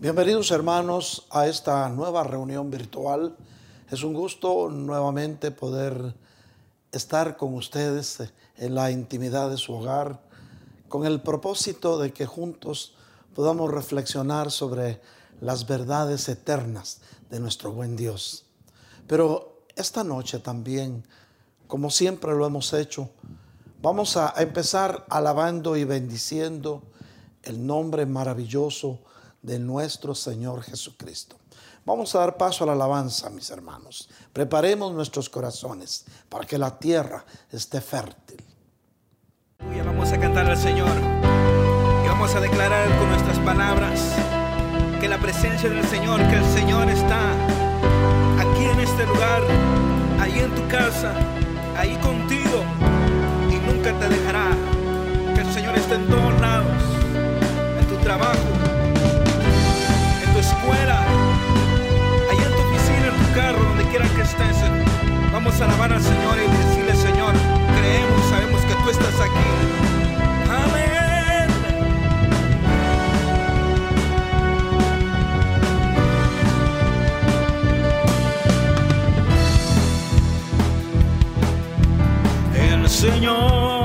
Bienvenidos hermanos a esta nueva reunión virtual. Es un gusto nuevamente poder estar con ustedes en la intimidad de su hogar con el propósito de que juntos podamos reflexionar sobre las verdades eternas de nuestro buen Dios. Pero esta noche también, como siempre lo hemos hecho, vamos a empezar alabando y bendiciendo el nombre maravilloso de nuestro Señor Jesucristo. Vamos a dar paso a la alabanza, mis hermanos. Preparemos nuestros corazones para que la tierra esté fértil. Vamos a cantar al Señor y vamos a declarar con nuestras palabras que la presencia del Señor, que el Señor está aquí en este lugar, ahí en tu casa, ahí contigo y nunca te dejará. Que el Señor esté en todos lados, en tu trabajo, que estés. Vamos a alabar al Señor y decirle, Señor, creemos, sabemos que tú estás aquí. Amén. El Señor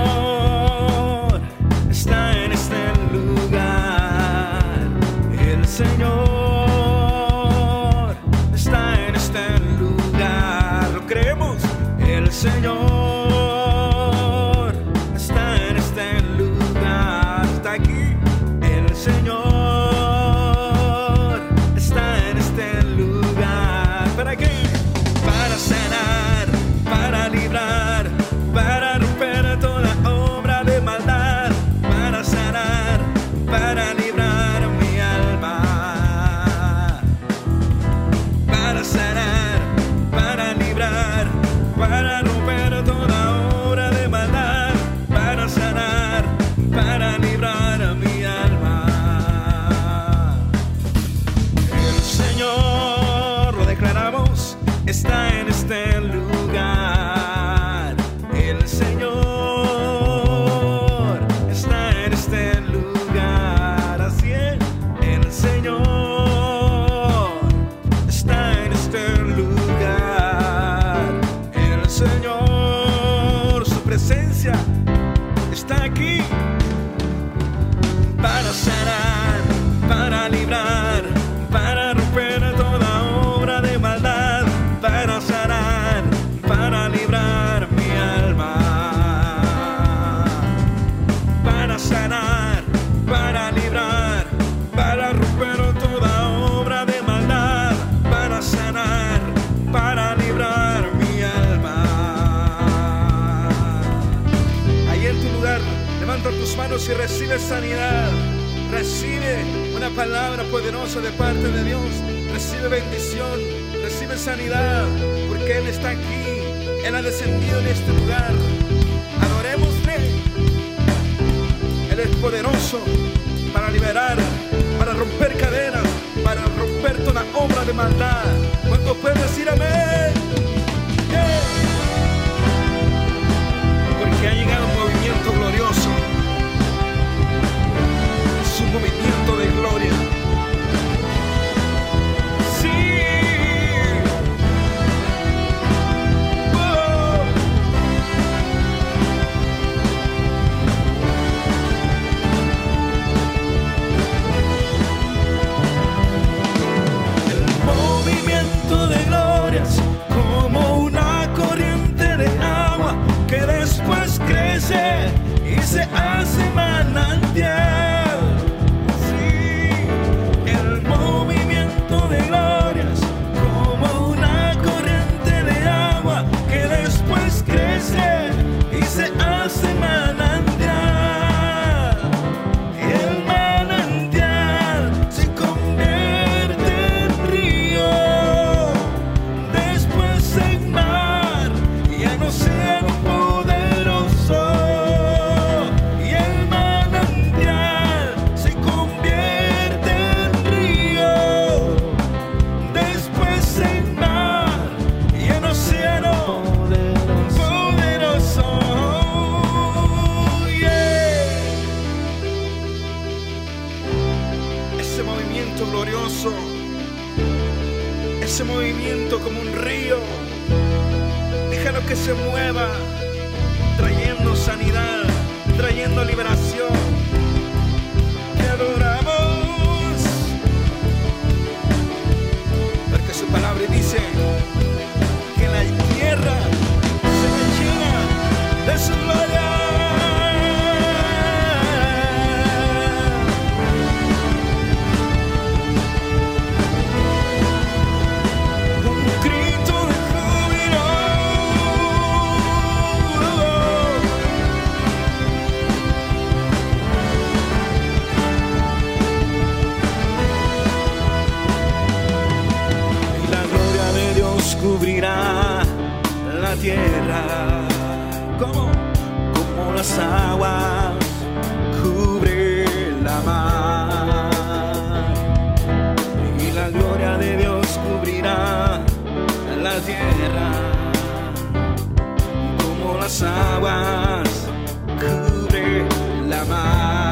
tus manos y recibe sanidad. Recibe una palabra poderosa de parte de Dios. Recibe bendición, recibe sanidad, porque Él está aquí. Él ha descendido en este lugar. Adorémosle. Él es poderoso para liberar, para romper cadenas, para romper toda obra de maldad. ¿Cuánto puede decir amén? Porque ha llegado Movimiento de gloria. ese movimiento como un río. Déjalo que se mueva, trayendo sanidad, trayendo liberación. la tierra, como, como las aguas cubre la mar. Y la gloria de Dios cubrirá la tierra, como las aguas cubre la mar.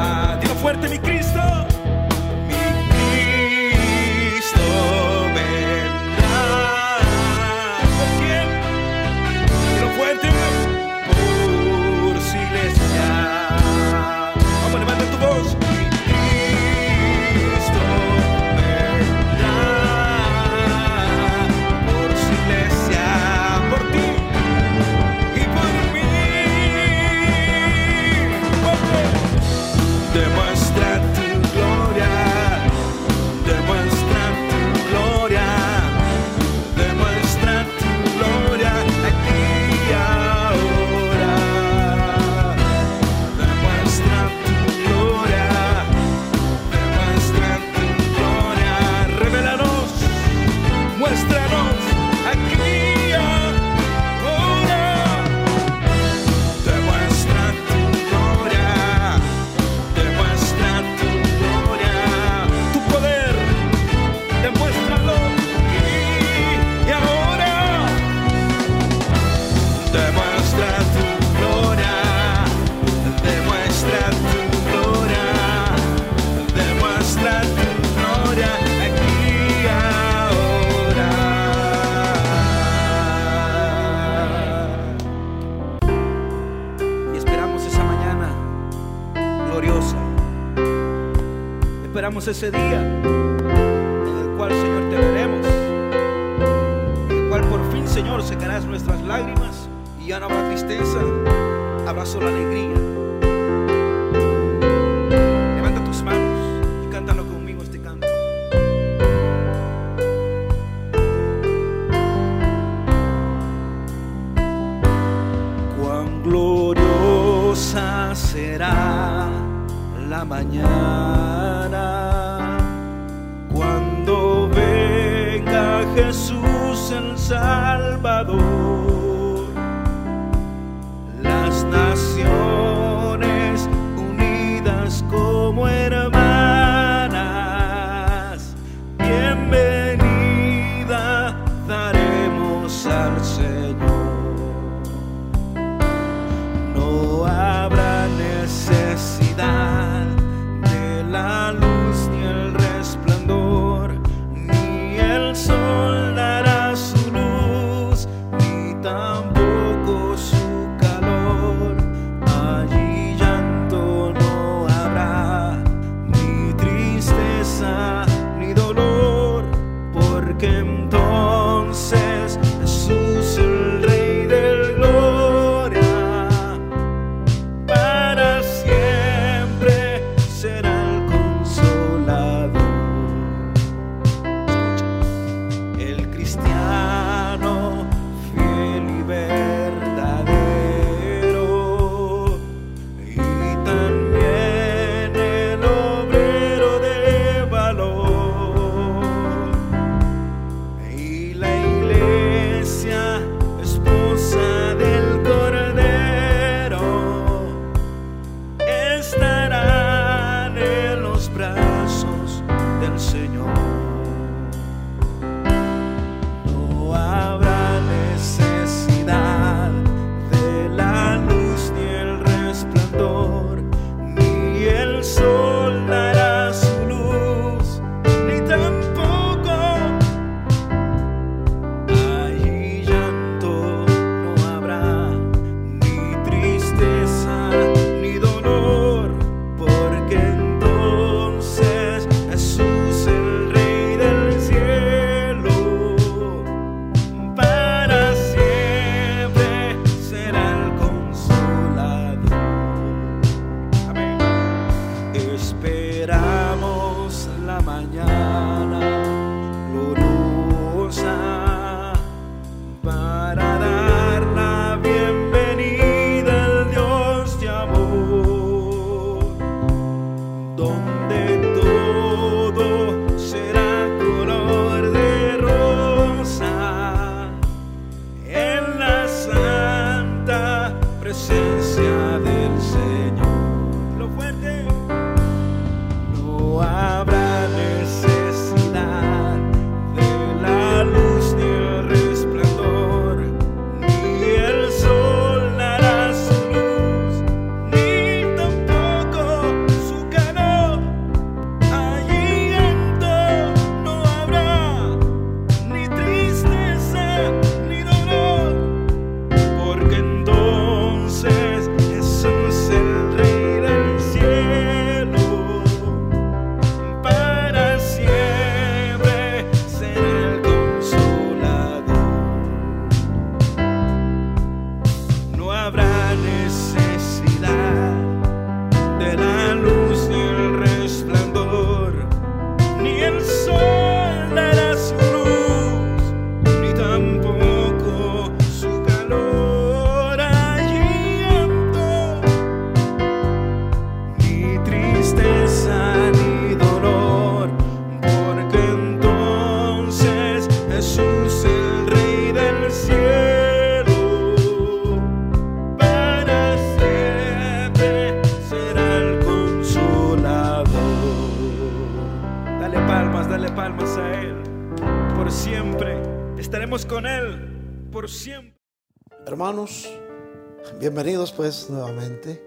Bienvenidos pues nuevamente.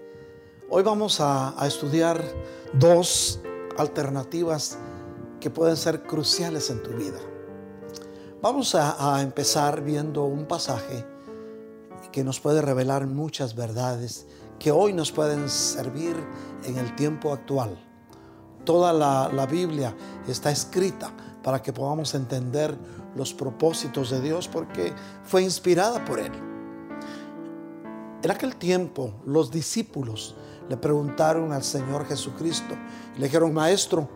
Hoy vamos a, estudiar dos alternativas que pueden ser cruciales en tu vida. Vamos a, empezar viendo un pasaje que nos puede revelar muchas verdades que hoy nos pueden servir en el tiempo actual. Toda la, Biblia está escrita para que podamos entender los propósitos de Dios porque fue inspirada por Él. En aquel tiempo los discípulos le preguntaron al Señor Jesucristo, le dijeron, Maestro,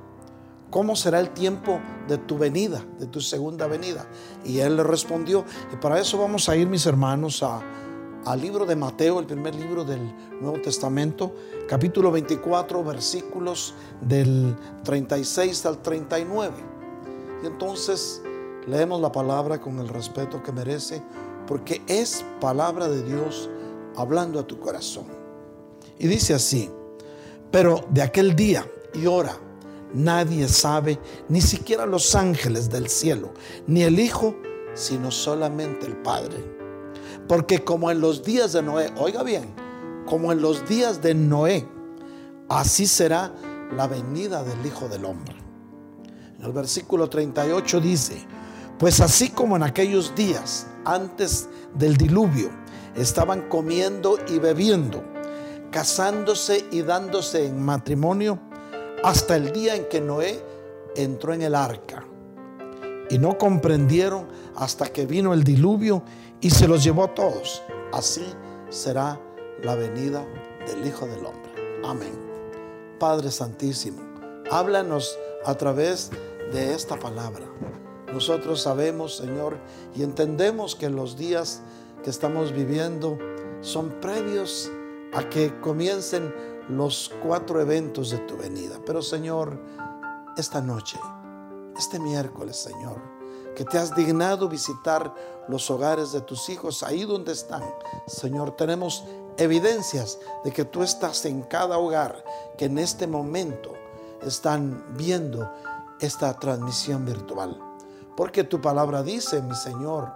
¿cómo será el tiempo de tu venida, de tu segunda venida? Y Él le respondió, y para eso vamos a ir, mis hermanos, a, al libro de Mateo, el primer libro del Nuevo Testamento, capítulo 24, versículos del 36 al 39. Y entonces leemos la palabra con el respeto que merece, porque es palabra de Dios hablando a tu corazón. Y dice así, pero de aquel día y hora nadie sabe, ni siquiera los ángeles del cielo, ni el Hijo, sino solamente el Padre. Porque como en los días de Noé, oiga bien, como en los días de Noé, así será la venida del Hijo del Hombre. En el versículo 38 dice, pues así como en aquellos días antes del diluvio, estaban comiendo y bebiendo, casándose y dándose en matrimonio, hasta el día en que Noé entró en el arca. Y no comprendieron hasta que vino el diluvio y se los llevó a todos. Así será la venida del Hijo del Hombre. Amén. Padre Santísimo, háblanos a través de esta palabra. Nosotros sabemos, Señor, y entendemos que los días que estamos viviendo son previos a que comiencen los cuatro eventos de tu venida. Pero, Señor, esta noche, este miércoles, Señor, que te has dignado visitar los hogares de tus hijos ahí donde están. Señor, tenemos evidencias de que tú estás en cada hogar que en este momento están viendo esta transmisión virtual. Porque tu palabra dice, mi Señor,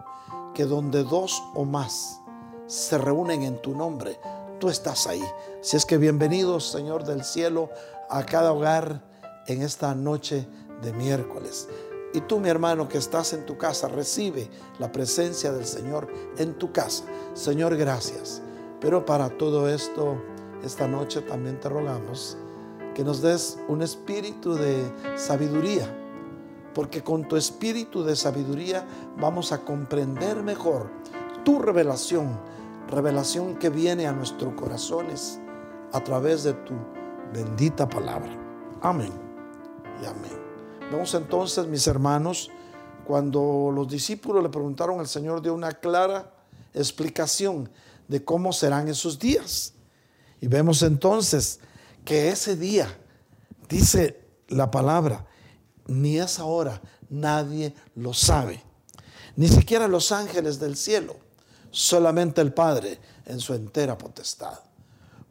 que donde dos o más se reúnen en tu nombre, tú estás ahí. Si es que bienvenidos, Señor del cielo, a cada hogar en esta noche de miércoles. Y tú, mi hermano, que estás en tu casa, recibe la presencia del Señor en tu casa. Señor, gracias. Pero para todo esto, esta noche también te rogamos que nos des un espíritu de sabiduría. Porque con tu espíritu de sabiduría vamos a comprender mejor tu revelación. Revelación que viene a nuestros corazones a través de tu bendita palabra. Amén y amén. Vemos entonces, mis hermanos, cuando los discípulos le preguntaron al Señor, dio una clara explicación de cómo serán esos días. Y vemos entonces que ese día, dice la palabra, ni esa hora nadie lo sabe, ni siquiera los ángeles del cielo, solamente el Padre en su entera potestad.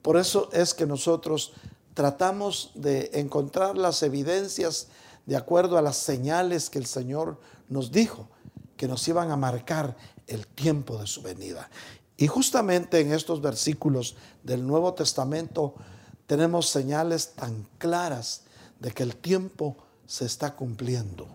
Por eso es que nosotros tratamos de encontrar las evidencias de acuerdo a las señales que el Señor nos dijo, que nos iban a marcar el tiempo de su venida. Y justamente en estos versículos del Nuevo Testamento tenemos señales tan claras de que el tiempo se está cumpliendo,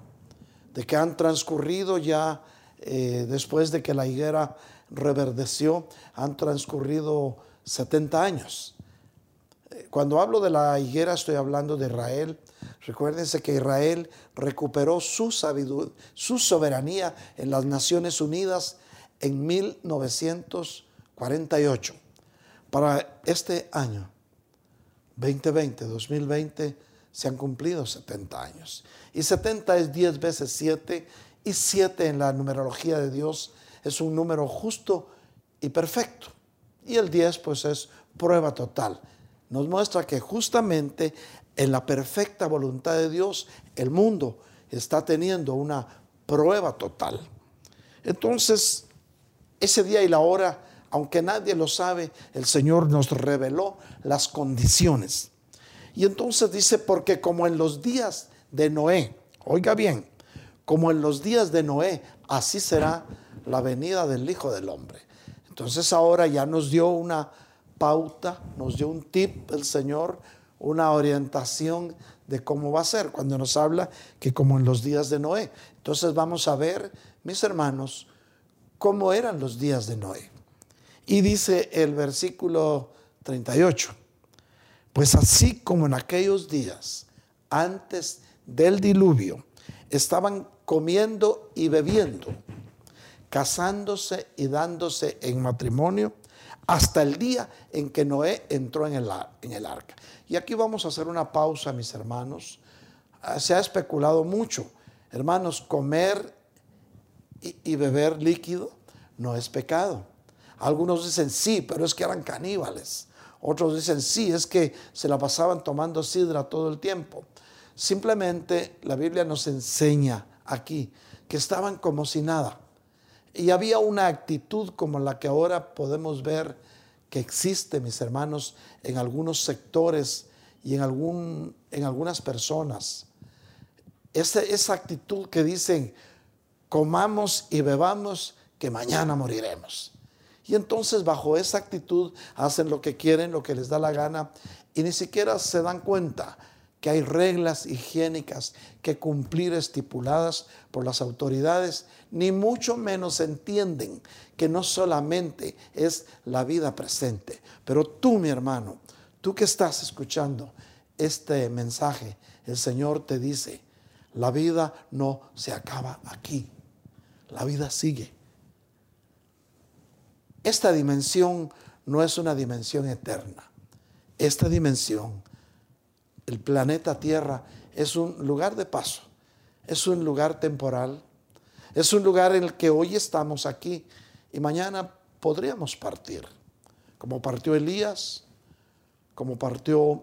de que han transcurrido ya, eh, después de que la higuera reverdeció, han transcurrido 70 años. Eh, cuando hablo de la higuera estoy hablando de Israel, Recuérdense que Israel recuperó su, su soberanía en las Naciones Unidas en 1948. Para este año, 2020, 2020, se han cumplido 70 años. Y 70 es 10 veces 7 y 7 en la numerología de Dios es un número justo y perfecto. Y el 10 pues es prueba total. Nos muestra que justamente en la perfecta voluntad de Dios, el mundo está teniendo una prueba total. Entonces, ese día y la hora, aunque nadie lo sabe, el Señor nos reveló las condiciones. Y entonces dice, porque como en los días de Noé. Oiga bien, como en los días de Noé, así será la venida del Hijo del Hombre. Entonces ahora ya nos dio una pauta, nos dio un tip el Señor, una orientación de cómo va a ser cuando nos habla que como en los días de Noé. Entonces vamos a ver, mis hermanos, cómo eran los días de Noé. Y dice el versículo 38, pues así como en aquellos días, antes del diluvio, estaban comiendo y bebiendo, casándose y dándose en matrimonio, hasta el día en que Noé entró en el, en el arca. Y aquí vamos a hacer una pausa, mis hermanos. Ah, se ha especulado mucho. Hermanos, comer y, beber líquido no es pecado. Algunos dicen sí, pero es que eran caníbales. Otros dicen sí, es que se la pasaban tomando sidra todo el tiempo. Simplemente la Biblia nos enseña aquí que estaban como si nada. Y había una actitud como la que ahora podemos ver que existe, mis hermanos, en algunos sectores y en, algún, en algunas personas. Esa, esa actitud que dicen, comamos y bebamos, que mañana moriremos. Y entonces bajo esa actitud hacen lo que quieren, lo que les da la gana, y ni siquiera se dan cuenta que hay reglas higiénicas que cumplir estipuladas por las autoridades, ni mucho menos entienden que no solamente es la vida presente, pero tú, mi hermano, tú que estás escuchando este mensaje, el Señor te dice, la vida no se acaba aquí, la vida sigue. Esta dimensión no es una dimensión eterna, esta dimensión el planeta Tierra es un lugar de paso, es un lugar temporal, es un lugar en el que hoy estamos aquí y mañana podríamos partir, como partió Elías, como partió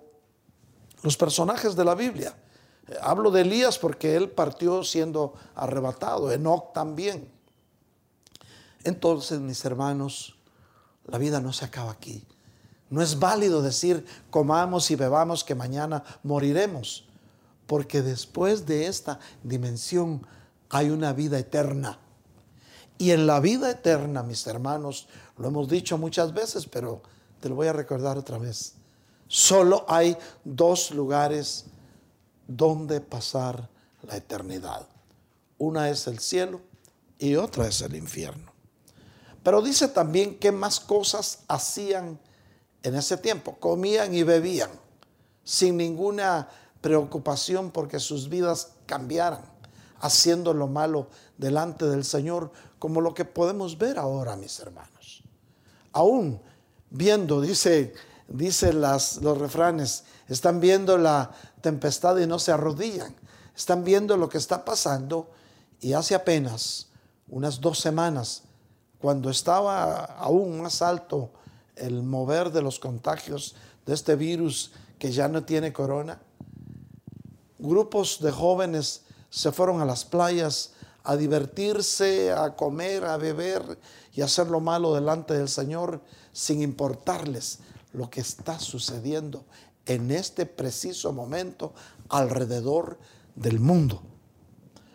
los personajes de la Biblia. Hablo de Elías porque él partió siendo arrebatado, Enoch también. Entonces, mis hermanos, la vida no se acaba aquí. No es válido decir comamos y bebamos que mañana moriremos, porque después de esta dimensión hay una vida eterna. Y en la vida eterna, mis hermanos, lo hemos dicho muchas veces, pero te lo voy a recordar otra vez. Solo hay dos lugares donde pasar la eternidad. Una es el cielo y otra es el infierno. Pero dice también que más cosas hacían en ese tiempo. Comían y bebían sin ninguna preocupación porque sus vidas cambiaran, haciendo lo malo delante del Señor, como lo que podemos ver ahora, mis hermanos. Aún viendo, dice, dice los refranes, están viendo la tempestad y no se arrodillan. Están viendo lo que está pasando y hace apenas unas dos semanas, cuando estaba aún más alto el mover de los contagios de este virus que ya no tiene corona. Grupos de jóvenes se fueron a las playas a divertirse, a comer, a beber y a hacer lo malo delante del Señor sin importarles lo que está sucediendo en este preciso momento alrededor del mundo.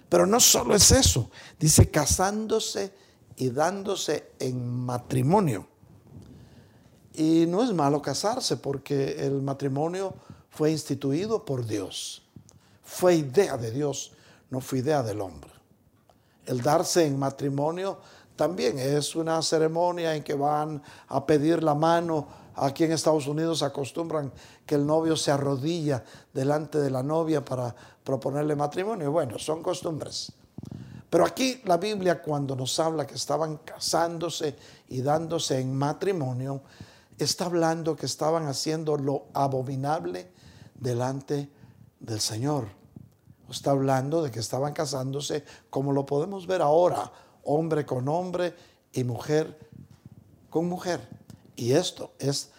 Pero no solo es eso, dice casándose y dándose en matrimonio. Y no es malo casarse porque el matrimonio fue instituido por Dios. Fue idea de Dios, no fue idea del hombre. El darse en matrimonio también es una ceremonia en que van a pedir la mano. Aquí en Estados Unidos acostumbran que el novio se arrodilla delante de la novia para proponerle matrimonio. Bueno, son costumbres. Pero aquí la Biblia cuando nos habla que estaban casándose y dándose en matrimonio, está hablando que estaban haciendo lo abominable delante del Señor. Está hablando de que estaban casándose como lo podemos ver ahora, hombre con hombre y mujer con mujer. Y esto es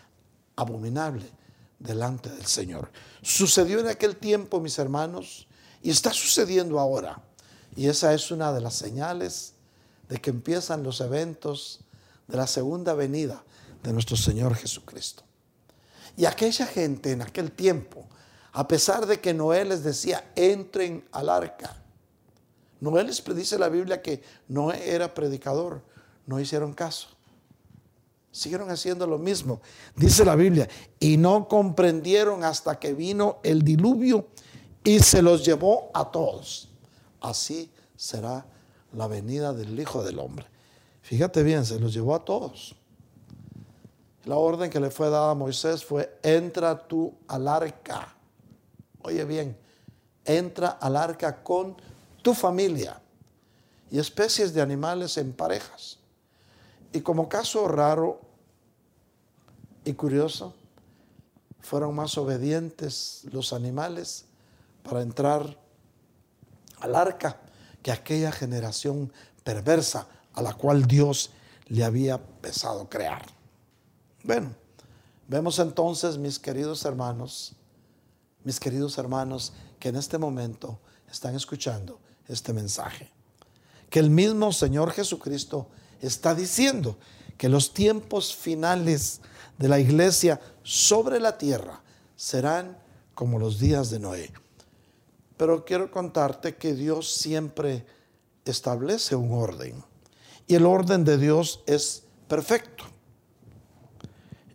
abominable delante del Señor. Sucedió en aquel tiempo, mis hermanos, y está sucediendo ahora. Y esa es una de las señales de que empiezan los eventos de la segunda venida de nuestro Señor Jesucristo. Y aquella gente en aquel tiempo A pesar de que Noé les decía, entren al arca. Noé les dice la Biblia que Noé era predicador. No hicieron caso. Siguieron haciendo lo mismo. Dice la Biblia, y no comprendieron hasta que vino el diluvio y se los llevó a todos. Así será la venida del Hijo del Hombre. Fíjate bien, se los llevó a todos. La orden que le fue dada a Moisés fue, entra tú al arca. Oye bien, entra al arca con tu familia y especies de animales en parejas. Y como caso raro y curioso, fueron más obedientes los animales para entrar al arca que aquella generación perversa a la cual Dios le había pesado crear. Bueno, vemos entonces, mis queridos hermanos, mis queridos hermanos, que en este momento están escuchando este mensaje. Que el mismo Señor Jesucristo está diciendo que los tiempos finales de la iglesia sobre la tierra serán como los días de Noé. Pero quiero contarte que Dios siempre establece un orden. Y el orden de Dios es perfecto.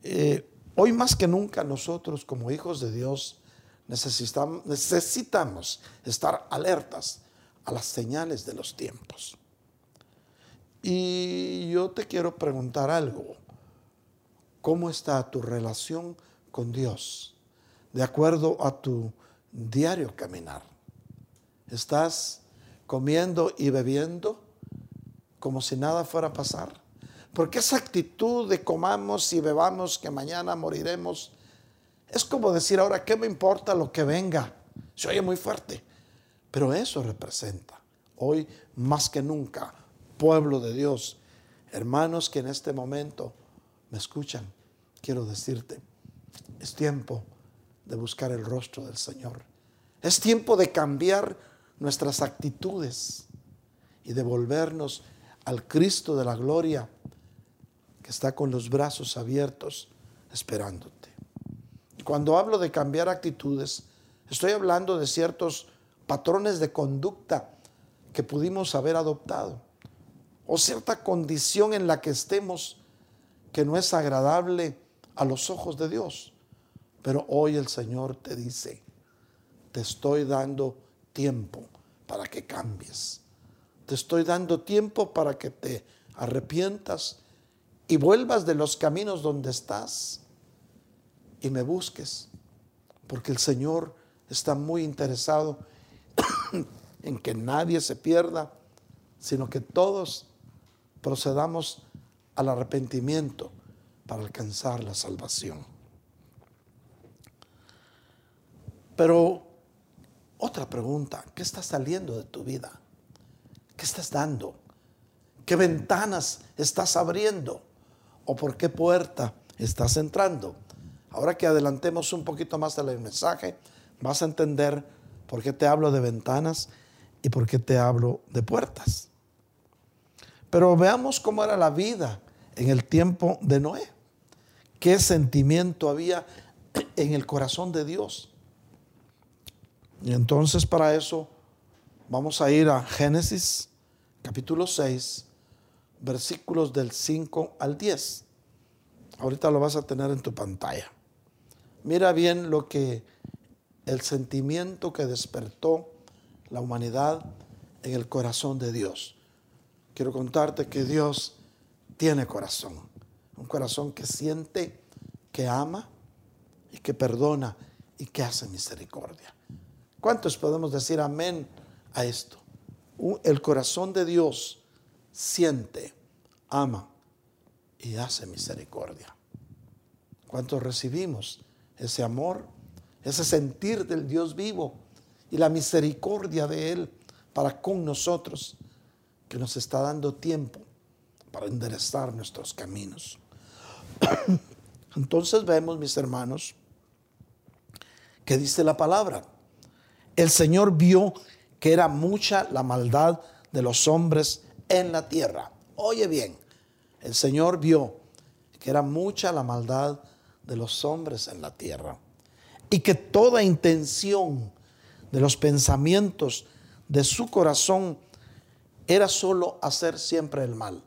Eh, hoy más que nunca nosotros como hijos de Dios necesitamos, necesitamos estar alertas a las señales de los tiempos. Y yo te quiero preguntar algo. ¿Cómo está tu relación con Dios de acuerdo a tu diario caminar? ¿Estás comiendo y bebiendo como si nada fuera a pasar? Porque esa actitud de comamos y bebamos que mañana moriremos es como decir ahora, ¿qué me importa lo que venga? Se oye muy fuerte, pero eso representa hoy más que nunca, pueblo de Dios, hermanos que en este momento me escuchan, quiero decirte, es tiempo de buscar el rostro del Señor. Es tiempo de cambiar nuestras actitudes y devolvernos al Cristo de la gloria que está con los brazos abiertos esperándote. Cuando hablo de cambiar actitudes, estoy hablando de ciertos patrones de conducta que pudimos haber adoptado o cierta condición en la que estemos que no es agradable a los ojos de Dios. Pero hoy el Señor te dice, te estoy dando tiempo para que cambies. Te estoy dando tiempo para que te arrepientas y vuelvas de los caminos donde estás y me busques. Porque el Señor está muy interesado en que nadie se pierda, sino que todos procedamos al arrepentimiento para alcanzar la salvación. Pero otra pregunta, ¿qué está saliendo de tu vida? ¿Qué estás dando? ¿Qué ventanas estás abriendo? ¿O por qué puerta estás entrando? Ahora que adelantemos un poquito más del mensaje, vas a entender por qué te hablo de ventanas y por qué te hablo de puertas. Pero veamos cómo era la vida en el tiempo de Noé. ¿Qué sentimiento había en el corazón de Dios? Y entonces para eso vamos a ir a Génesis capítulo 6, versículos del 5 al 10. Ahorita lo vas a tener en tu pantalla. Mira bien lo que el sentimiento que despertó la humanidad en el corazón de Dios. Quiero contarte que Dios tiene corazón, un corazón que siente, que ama y que perdona y que hace misericordia. ¿Cuántos podemos decir amén a esto? El corazón de Dios siente, ama y hace misericordia. ¿Cuántos recibimos ese amor, ese sentir del Dios vivo y la misericordia de Él para con nosotros, que nos está dando tiempo para enderezar nuestros caminos? Entonces vemos, mis hermanos, que dice la palabra el Señor vio que era mucha la maldad de los hombres en la tierra. Oye bien, el Señor vio que era mucha la maldad de los hombres en la tierra. y que toda intención de los pensamientos de su corazón era solo hacer siempre el mal.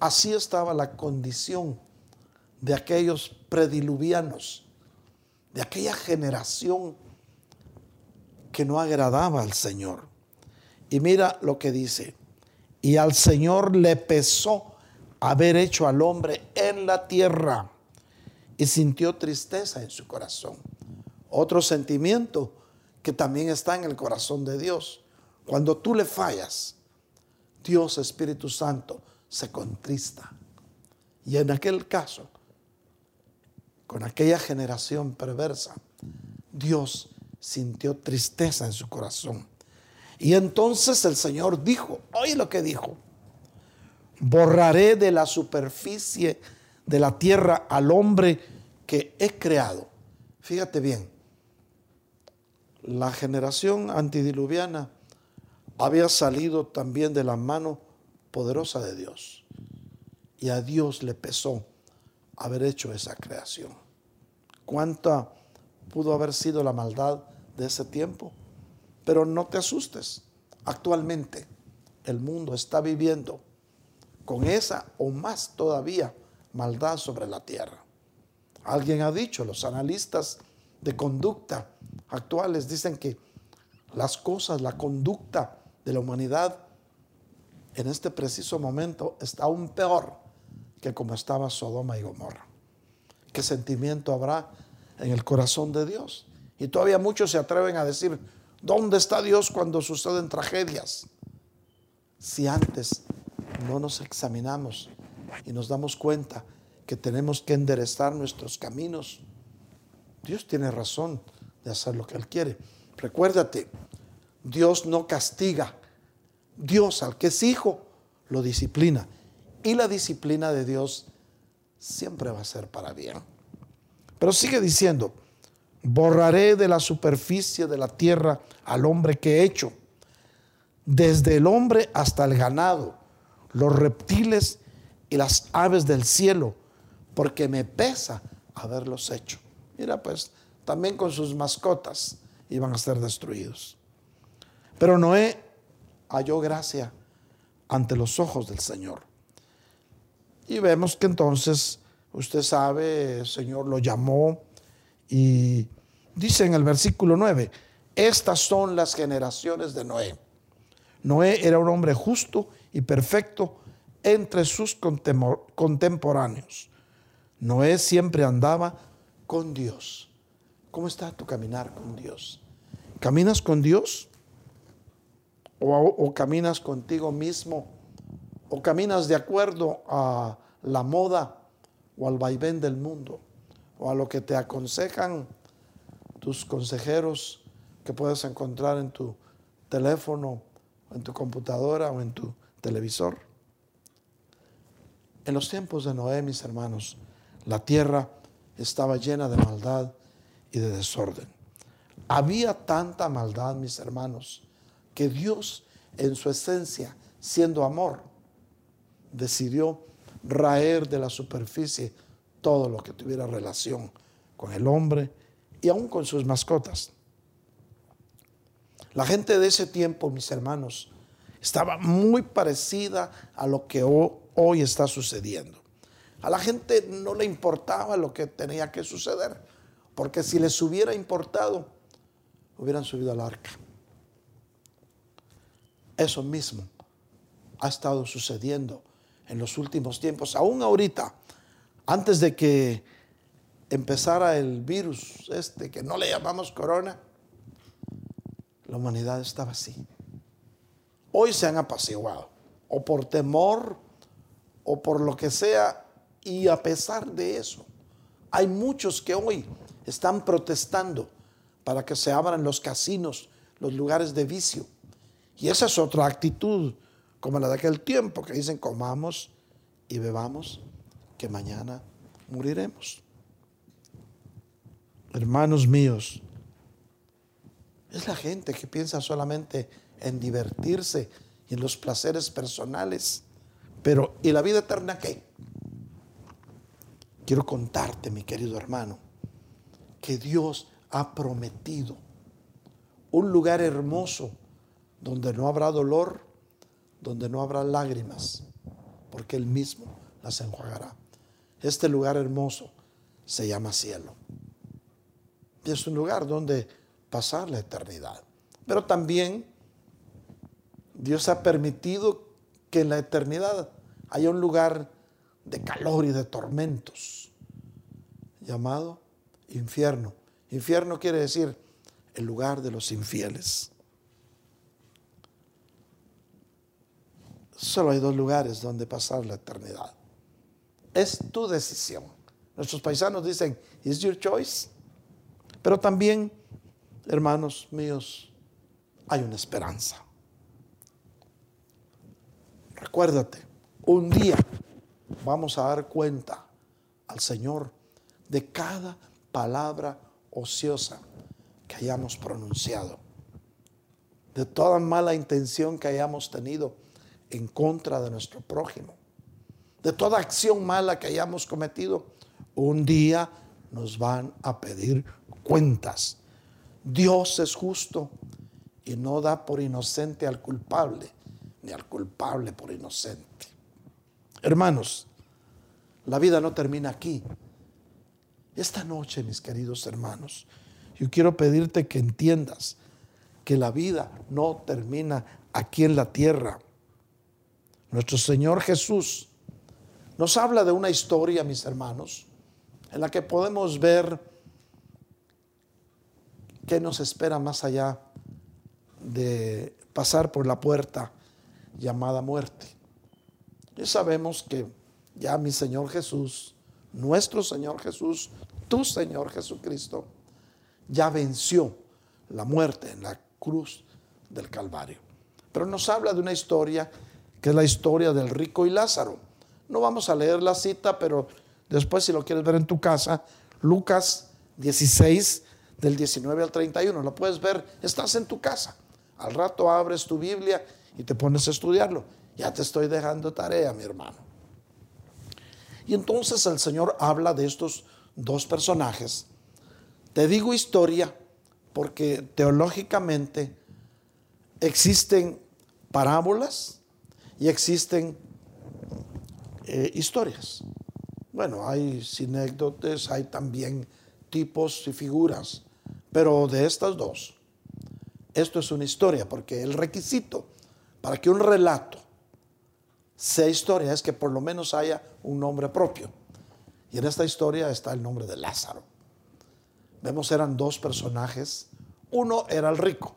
Así estaba la condición de aquellos prediluvianos, de aquella generación que no agradaba al Señor. Y mira lo que dice, y al Señor le pesó haber hecho al hombre en la tierra y sintió tristeza en su corazón. Otro sentimiento que también está en el corazón de Dios. Cuando tú le fallas, Dios Espíritu Santo se contrista. Y en aquel caso, con aquella generación perversa, Dios sintió tristeza en su corazón. Y entonces el Señor dijo, oye lo que dijo, borraré de la superficie de la tierra al hombre que he creado. Fíjate bien, la generación antidiluviana había salido también de la mano poderosa de Dios. Y a Dios le pesó haber hecho esa creación. ¿Cuánta pudo haber sido la maldad de ese tiempo? Pero no te asustes. Actualmente el mundo está viviendo con esa o más todavía maldad sobre la tierra. Alguien ha dicho, los analistas de conducta actuales dicen que las cosas, la conducta de la humanidad en este preciso momento está aún peor que como estaba Sodoma y Gomorra. ¿Qué sentimiento habrá en el corazón de Dios? Y todavía muchos se atreven a decir, ¿dónde está Dios cuando suceden tragedias? Si antes no nos examinamos y nos damos cuenta que tenemos que enderezar nuestros caminos, Dios tiene razón de hacer lo que Él quiere. Recuérdate, Dios no castiga. Dios al que es hijo lo disciplina. Y la disciplina de Dios siempre va a ser para bien. Pero sigue diciendo, borraré de la superficie de la tierra al hombre que he hecho, desde el hombre hasta el ganado, los reptiles y las aves del cielo, porque me pesa haberlos hecho. Mira, pues también con sus mascotas iban a ser destruidos. Pero Noé halló gracia ante los ojos del Señor. Y vemos que entonces, usted sabe, el Señor lo llamó y dice en el versículo 9, estas son las generaciones de Noé. Noé era un hombre justo y perfecto entre sus contemporáneos. Noé siempre andaba con Dios. ¿Cómo está tu caminar con Dios? ¿Caminas con Dios? ¿O, caminas contigo mismo? ¿O caminas de acuerdo a la moda o al vaivén del mundo? ¿O a lo que te aconsejan tus consejeros que puedes encontrar en tu teléfono, en tu computadora o en tu televisor? En los tiempos de Noé, mis hermanos, la tierra estaba llena de maldad y de desorden. Había tanta maldad, mis hermanos, que Dios en su esencia, siendo amor, decidió raer de la superficie todo lo que tuviera relación con el hombre y aún con sus mascotas. La gente de ese tiempo, mis hermanos, estaba muy parecida a lo que hoy está sucediendo. A la gente no le importaba lo que tenía que suceder, porque si les hubiera importado, hubieran subido al arca. Eso mismo ha estado sucediendo en los últimos tiempos, aún ahorita, antes de que empezara el virus este que no le llamamos corona, la humanidad estaba así. Hoy se han apaciguado, o por temor, o por lo que sea, y a pesar de eso, hay muchos que hoy están protestando para que se abran los casinos, los lugares de vicio. Y esa es otra actitud, como la de aquel tiempo, que dicen comamos y bebamos, mañana moriremos. Hermanos míos, es la gente que piensa solamente en divertirse y en los placeres personales. Pero, ¿y la vida eterna qué? Quiero contarte, mi querido hermano, que Dios ha prometido. Un lugar hermoso donde no habrá dolor, donde no habrá lágrimas, porque Él mismo las enjuagará. Este lugar hermoso se llama cielo. Y es un lugar donde pasar la eternidad. Pero también Dios ha permitido que en la eternidad haya un lugar de calor y de tormentos llamado infierno. Infierno quiere decir el lugar de los infieles. Solo hay dos lugares donde pasar la eternidad. Es tu decisión. Nuestros paisanos dicen, is your choice. Pero también, hermanos míos, hay una esperanza. Recuérdate, un día vamos a dar cuenta al Señor de cada palabra ociosa que hayamos pronunciado, de toda mala intención que hayamos tenido en contra de nuestro prójimo, de toda acción mala que hayamos cometido, un día nos van a pedir cuentas. Dios es justo y no da por inocente al culpable, ni al culpable por inocente. Hermanos, la vida no termina aquí. Esta noche, mis queridos hermanos, yo quiero pedirte que entiendas que la vida no termina aquí en la tierra. Nuestro Señor Jesús nos habla de una historia, mis hermanos, en la que podemos ver qué nos espera más allá de pasar por la puerta llamada muerte. Y sabemos que ya mi Señor Jesús, nuestro Señor Jesús, tu Señor Jesucristo, ya venció la muerte en la cruz del Calvario. Pero nos habla de una historia que es la historia del rico y Lázaro. No vamos a leer la cita, pero después si lo quieres ver en tu casa, Lucas 16 del 19 al 31, lo puedes ver, estás en tu casa. Al rato abres tu Biblia y te pones a estudiarlo. Ya te estoy dejando tarea, mi hermano. Y entonces el Señor habla de estos dos personajes. Te digo historia porque teológicamente existen parábolas y existen eh, historias. Bueno, hay sinécdotes, hay también tipos y figuras, pero de estas dos, esto es una historia, porque el requisito para que un relato sea historia es que por lo menos haya un nombre propio. Y en esta historia está el nombre de Lázaro. Vemos eran dos personajes. Uno era el rico.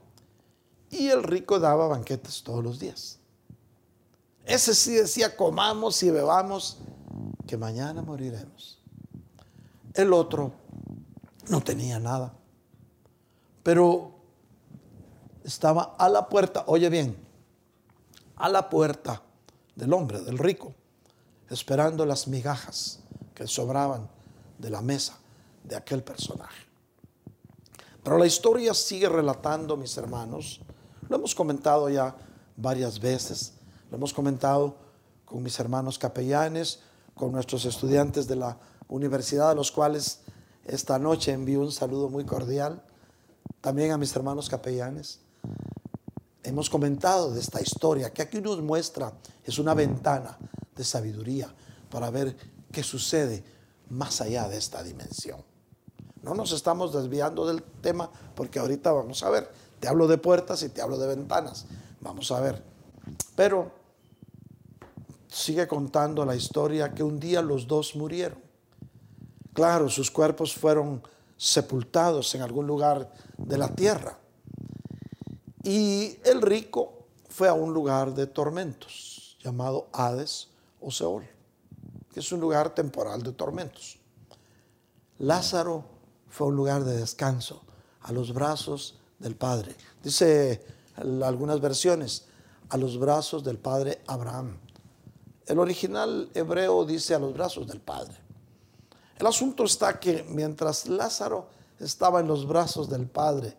Y el rico daba banquetes todos los días. Ese sí decía, comamos y bebamos, que mañana moriremos. El otro no tenía nada. Pero estaba a la puerta, oye bien, a la puerta del hombre, del rico, esperando las migajas que sobraban de la mesa de aquel personaje. Pero la historia sigue relatando, mis hermanos, lo hemos comentado ya varias veces, lo hemos comentado con mis hermanos capellanes, con nuestros estudiantes de la universidad, a los cuales esta noche envío un saludo muy cordial, también a mis hermanos capellanes hemos comentado de esta historia, que aquí nos muestra, es una ventana de sabiduría para ver qué sucede más allá de esta dimensión. No nos estamos desviando del tema porque ahorita vamos a ver, te hablo de puertas y te hablo de ventanas, vamos a ver. Pero sigue contando la historia que un día los dos murieron. Claro, sus cuerpos fueron sepultados en algún lugar de la tierra y el rico fue a un lugar de tormentos llamado Hades o Seol, que es un lugar temporal de tormentos. Lázaro fue a un lugar de descanso, a los brazos del Padre. Dice algunas versiones, a los brazos del Padre Abraham. El original hebreo dice a los brazos del Padre. El asunto está que mientras Lázaro estaba en los brazos del Padre,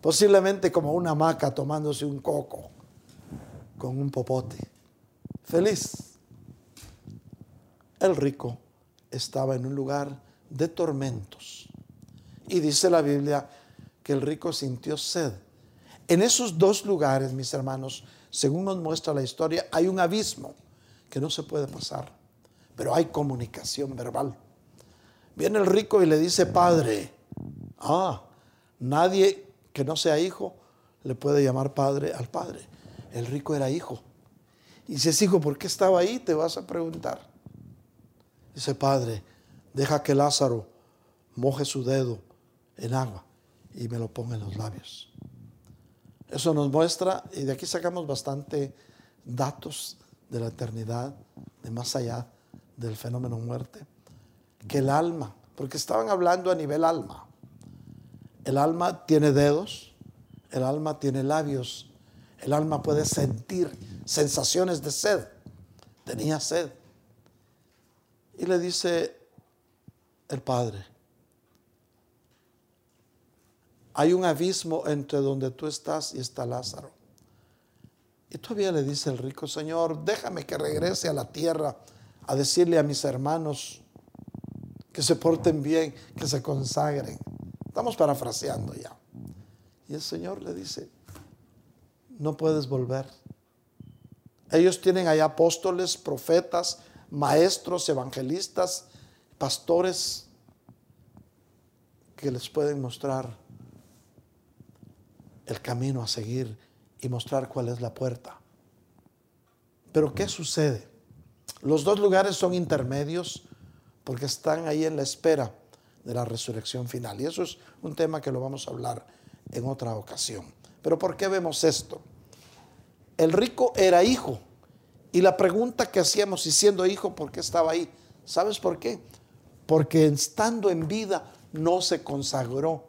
posiblemente como una hamaca tomándose un coco con un popote. Feliz. El rico estaba en un lugar de tormentos. Y dice la Biblia que el rico sintió sed. En esos dos lugares, mis hermanos, según nos muestra la historia, hay un abismo que no se puede pasar, pero hay comunicación verbal. Viene el rico y le dice, padre, ah, nadie que no sea hijo le puede llamar padre al padre. El rico era hijo. Y dices, hijo, ¿por qué estaba ahí? Te vas a preguntar. Dice, padre, deja que Lázaro moje su dedo en agua y me lo ponga en los labios. Eso nos muestra, y de aquí sacamos bastante datos de la eternidad, de más allá del fenómeno muerte, que el alma, porque estaban hablando a nivel alma, el alma tiene dedos, el alma tiene labios, el alma puede sentir sensaciones de sed, tenía sed. Y le dice el Padre, hay un abismo entre donde tú estás y está Lázaro. Y todavía le dice el rico, Señor, déjame que regrese a la tierra a decirle a mis hermanos que se porten bien, que se consagren. Estamos parafraseando ya. Y el Señor le dice, no puedes volver. Ellos tienen allá apóstoles, profetas, maestros, evangelistas, pastores que les pueden mostrar el camino a seguir y mostrar cuál es la puerta. Pero ¿qué sucede? Los dos lugares son intermedios porque están ahí en la espera de la resurrección final. Y eso es un tema que lo vamos a hablar en otra ocasión. Pero ¿por qué vemos esto? El rico era hijo. Y la pregunta que hacíamos, y siendo hijo, ¿por qué estaba ahí? ¿Sabes por qué? Porque estando en vida no se consagró.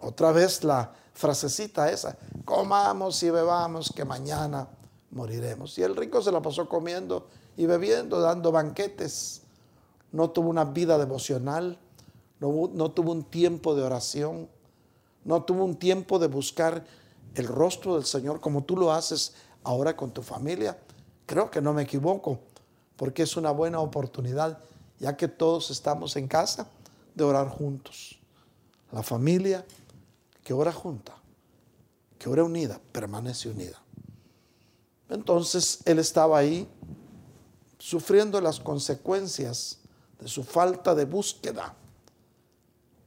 Otra vez la frasecita esa, comamos y bebamos que mañana moriremos. Y el rico se la pasó comiendo y bebiendo, dando banquetes. No tuvo una vida devocional, no, no tuvo un tiempo de oración, no tuvo un tiempo de buscar el rostro del Señor como tú lo haces ahora con tu familia. Creo que no me equivoco, porque es una buena oportunidad, ya que todos estamos en casa, de orar juntos. La familia que ora junta, que ora unida, permanece unida. Entonces él estaba ahí sufriendo las consecuencias de su falta de búsqueda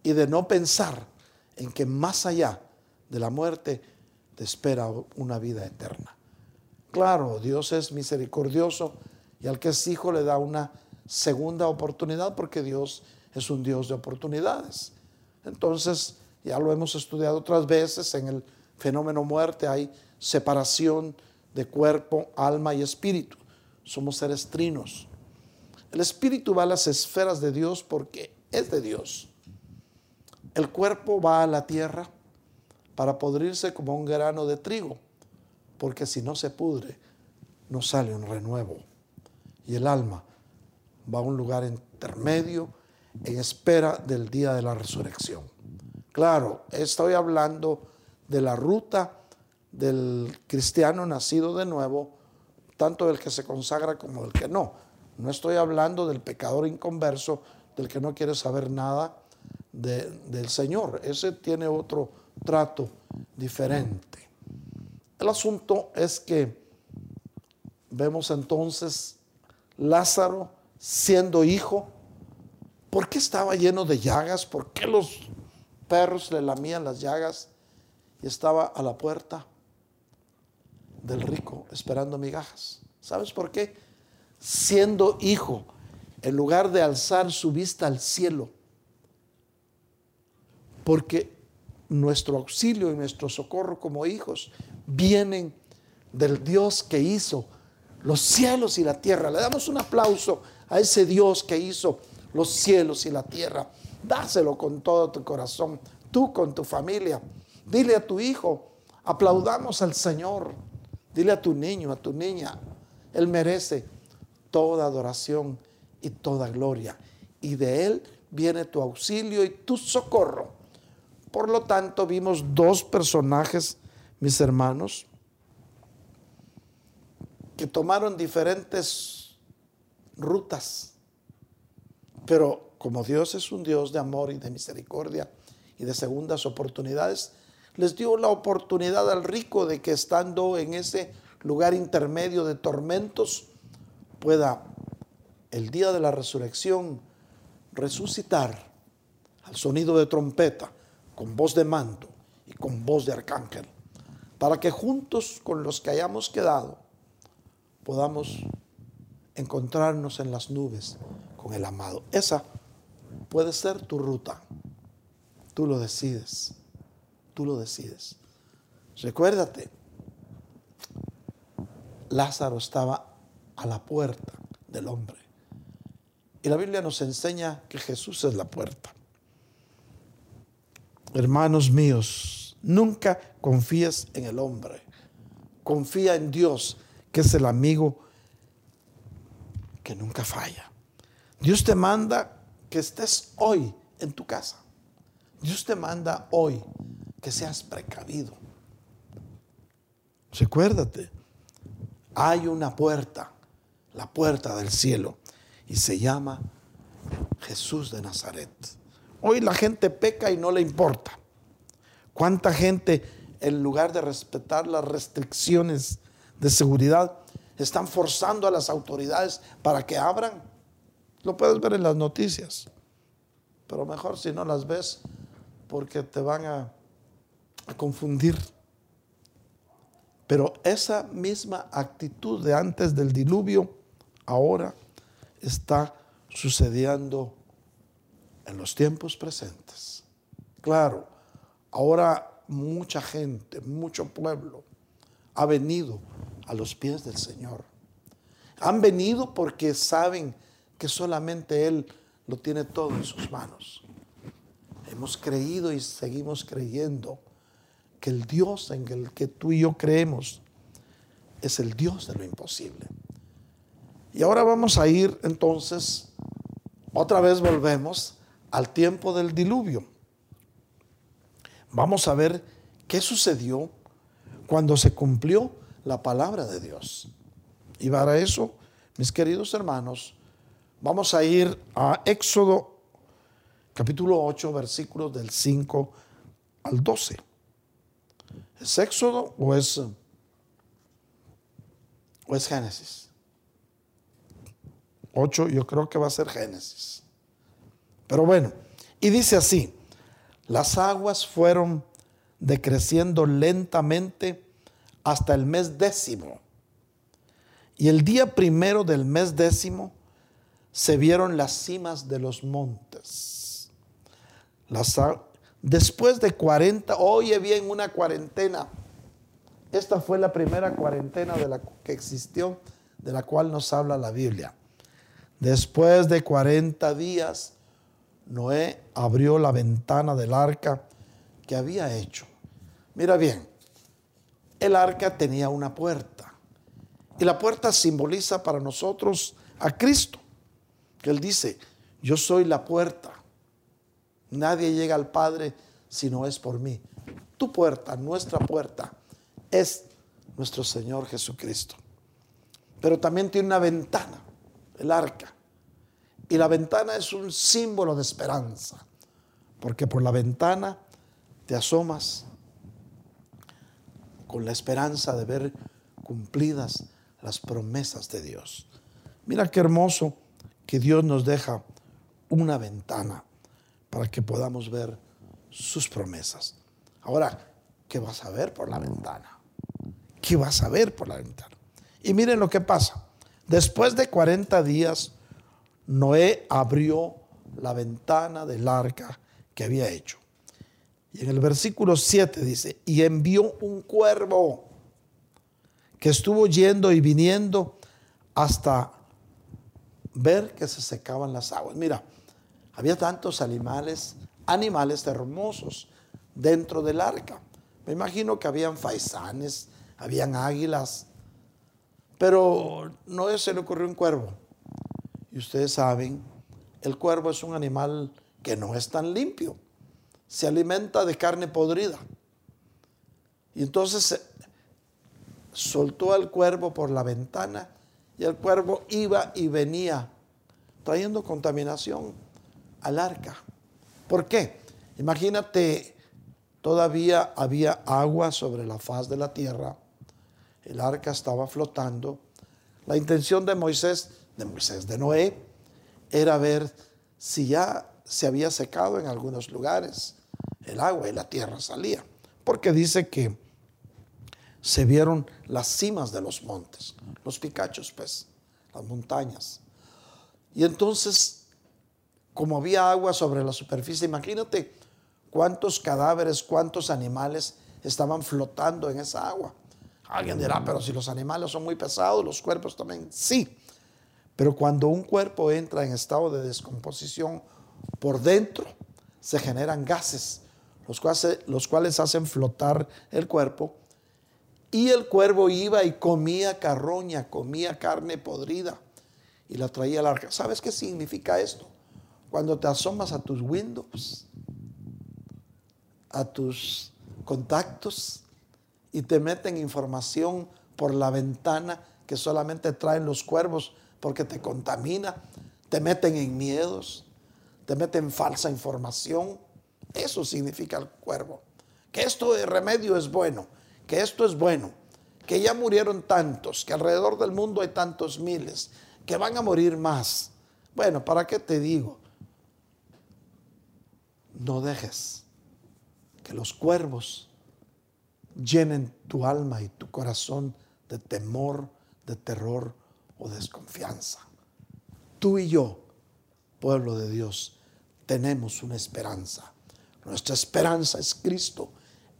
y de no pensar en que más allá de la muerte te espera una vida eterna. Claro, Dios es misericordioso y al que es hijo le da una segunda oportunidad porque Dios es un Dios de oportunidades. Entonces, ya lo hemos estudiado otras veces, en el fenómeno muerte hay separación de cuerpo, alma y espíritu. Somos seres trinos. El espíritu va a las esferas de Dios porque es de Dios. El cuerpo va a la tierra para podrirse como un grano de trigo, porque si no se pudre, no sale un renuevo. Y el alma va a un lugar intermedio en espera del día de la resurrección. Claro, estoy hablando de la ruta del cristiano nacido de nuevo, tanto del que se consagra como del que no. No estoy hablando del pecador inconverso, del que no quiere saber nada del Señor. Ese tiene otro trato diferente. El asunto es que vemos entonces Lázaro siendo hijo. ¿Por qué estaba lleno de llagas? ¿Por qué los perros le lamían las llagas y estaba a la puerta del rico esperando migajas. ¿Sabes por qué? Siendo hijo, en lugar de alzar su vista al cielo, porque nuestro auxilio y nuestro socorro como hijos vienen del Dios que hizo los cielos y la tierra. Le damos un aplauso a ese Dios que hizo los cielos y la tierra. Dáselo con todo tu corazón, tú con tu familia. Dile a tu hijo, aplaudamos al Señor. Dile a tu niño, a tu niña, Él merece toda adoración y toda gloria. Y de Él viene tu auxilio y tu socorro. Por lo tanto, vimos dos personajes, mis hermanos, que tomaron diferentes rutas, pero como Dios es un Dios de amor y de misericordia y de segundas oportunidades, les dio la oportunidad al rico de que estando en ese lugar intermedio de tormentos, pueda el día de la resurrección resucitar al sonido de trompeta, con voz de mando y con voz de arcángel, para que juntos con los que hayamos quedado podamos encontrarnos en las nubes con el amado. Esa puede ser tu ruta. Tú lo decides. Tú lo decides. Recuérdate, Lázaro estaba a la puerta del hombre. Y la Biblia nos enseña que Jesús es la puerta. Hermanos míos, nunca confíes en el hombre. Confía en Dios, que es el amigo que nunca falla. Dios te manda que estés hoy en tu casa. Dios te manda hoy que seas precavido. Recuérdate, hay una puerta, la puerta del cielo, y se llama Jesús de Nazaret. Hoy la gente peca y no le importa. ¿Cuánta gente, en lugar de respetar las restricciones de seguridad, están forzando a las autoridades para que abran? Lo puedes ver en las noticias, pero mejor si no las ves porque te van a, a confundir. Pero esa misma actitud de antes del diluvio ahora está sucediendo en los tiempos presentes. Claro, ahora mucha gente, mucho pueblo ha venido a los pies del Señor. Han venido porque saben que solamente Él lo tiene todo en sus manos. Hemos creído y seguimos creyendo que el Dios en el que tú y yo creemos es el Dios de lo imposible. Y ahora vamos a ir entonces, otra vez volvemos al tiempo del diluvio. Vamos a ver qué sucedió cuando se cumplió la palabra de Dios. Y para eso, mis queridos hermanos, vamos a ir a Éxodo capítulo 8, versículos del 5 al 12. ¿Es Éxodo o es, o es Génesis? 8 yo creo que va a ser Génesis. Pero bueno, y dice así, las aguas fueron decreciendo lentamente hasta el mes décimo. Y el día primero del mes décimo se vieron las cimas de los montes. Después de 40, oye bien, una cuarentena. Esta fue la primera cuarentena de la que existió, de la cual nos habla la Biblia. Después de 40 días, Noé abrió la ventana del arca que había hecho. Mira bien, el arca tenía una puerta. Y la puerta simboliza para nosotros a Cristo. Que Él dice, yo soy la puerta. Nadie llega al Padre si no es por mí. Tu puerta, nuestra puerta, es nuestro Señor Jesucristo. Pero también tiene una ventana, el arca. Y la ventana es un símbolo de esperanza. Porque por la ventana te asomas con la esperanza de ver cumplidas las promesas de Dios. Mira qué hermoso que Dios nos deja una ventana para que podamos ver sus promesas. Ahora, ¿qué vas a ver por la ventana? ¿Qué vas a ver por la ventana? Y miren lo que pasa. Después de 40 días, Noé abrió la ventana del arca que había hecho. Y en el versículo 7 dice, y envió un cuervo que estuvo yendo y viniendo hasta ver que se secaban las aguas. Mira, había tantos animales, animales hermosos dentro del arca. Me imagino que habían faisanes, habían águilas, pero no se le ocurrió un cuervo. Y ustedes saben, el cuervo es un animal que no es tan limpio se alimenta de carne podrida. Y entonces soltó al cuervo por la ventana y el cuervo iba y venía trayendo contaminación al arca. ¿Por qué? Imagínate, todavía había agua sobre la faz de la tierra, el arca estaba flotando. La intención de Moisés, de Moisés, de Noé, era ver si ya se había secado en algunos lugares el agua y la tierra salía. Porque dice que se vieron las cimas de los montes, los picachos, pues, las montañas. Y entonces, como había agua sobre la superficie, imagínate cuántos cadáveres, cuántos animales estaban flotando en esa agua. Alguien dirá, pero si los animales son muy pesados, los cuerpos también. Sí, pero cuando un cuerpo entra en estado de descomposición, por dentro se generan gases, los cuales, los cuales hacen flotar el cuerpo. Y el cuervo iba y comía carroña, comía carne podrida y la traía al arca. ¿Sabes qué significa esto? Cuando te asomas a tus windows, a tus contactos y te meten información por la ventana que solamente traen los cuervos porque te contamina, te meten en miedos, te meten falsa información. Eso significa el cuervo. Que esto de remedio es bueno, que esto es bueno, que ya murieron tantos, que alrededor del mundo hay tantos miles, que van a morir más. Bueno, ¿para qué te digo? No dejes que los cuervos llenen tu alma y tu corazón de temor, de terror o desconfianza. Tú y yo, pueblo de Dios, tenemos una esperanza. Nuestra esperanza es Cristo.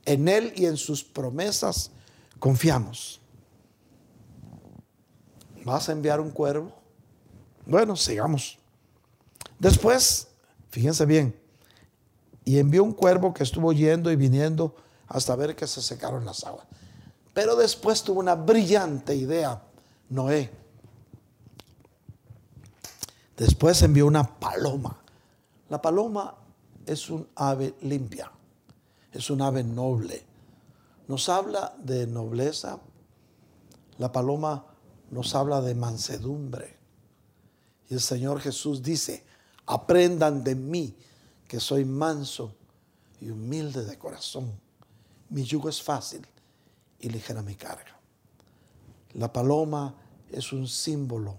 En Él y en sus promesas confiamos. ¿Vas a enviar un cuervo? Bueno, sigamos. Después, fíjense bien, y envió un cuervo que estuvo yendo y viniendo hasta ver que se secaron las aguas. Pero después tuvo una brillante idea, Noé. Después envió una paloma. La paloma es un ave limpia, es un ave noble. Nos habla de nobleza. La paloma nos habla de mansedumbre. Y el Señor Jesús dice, aprendan de mí que soy manso y humilde de corazón. Mi yugo es fácil y ligera mi carga. La paloma es un símbolo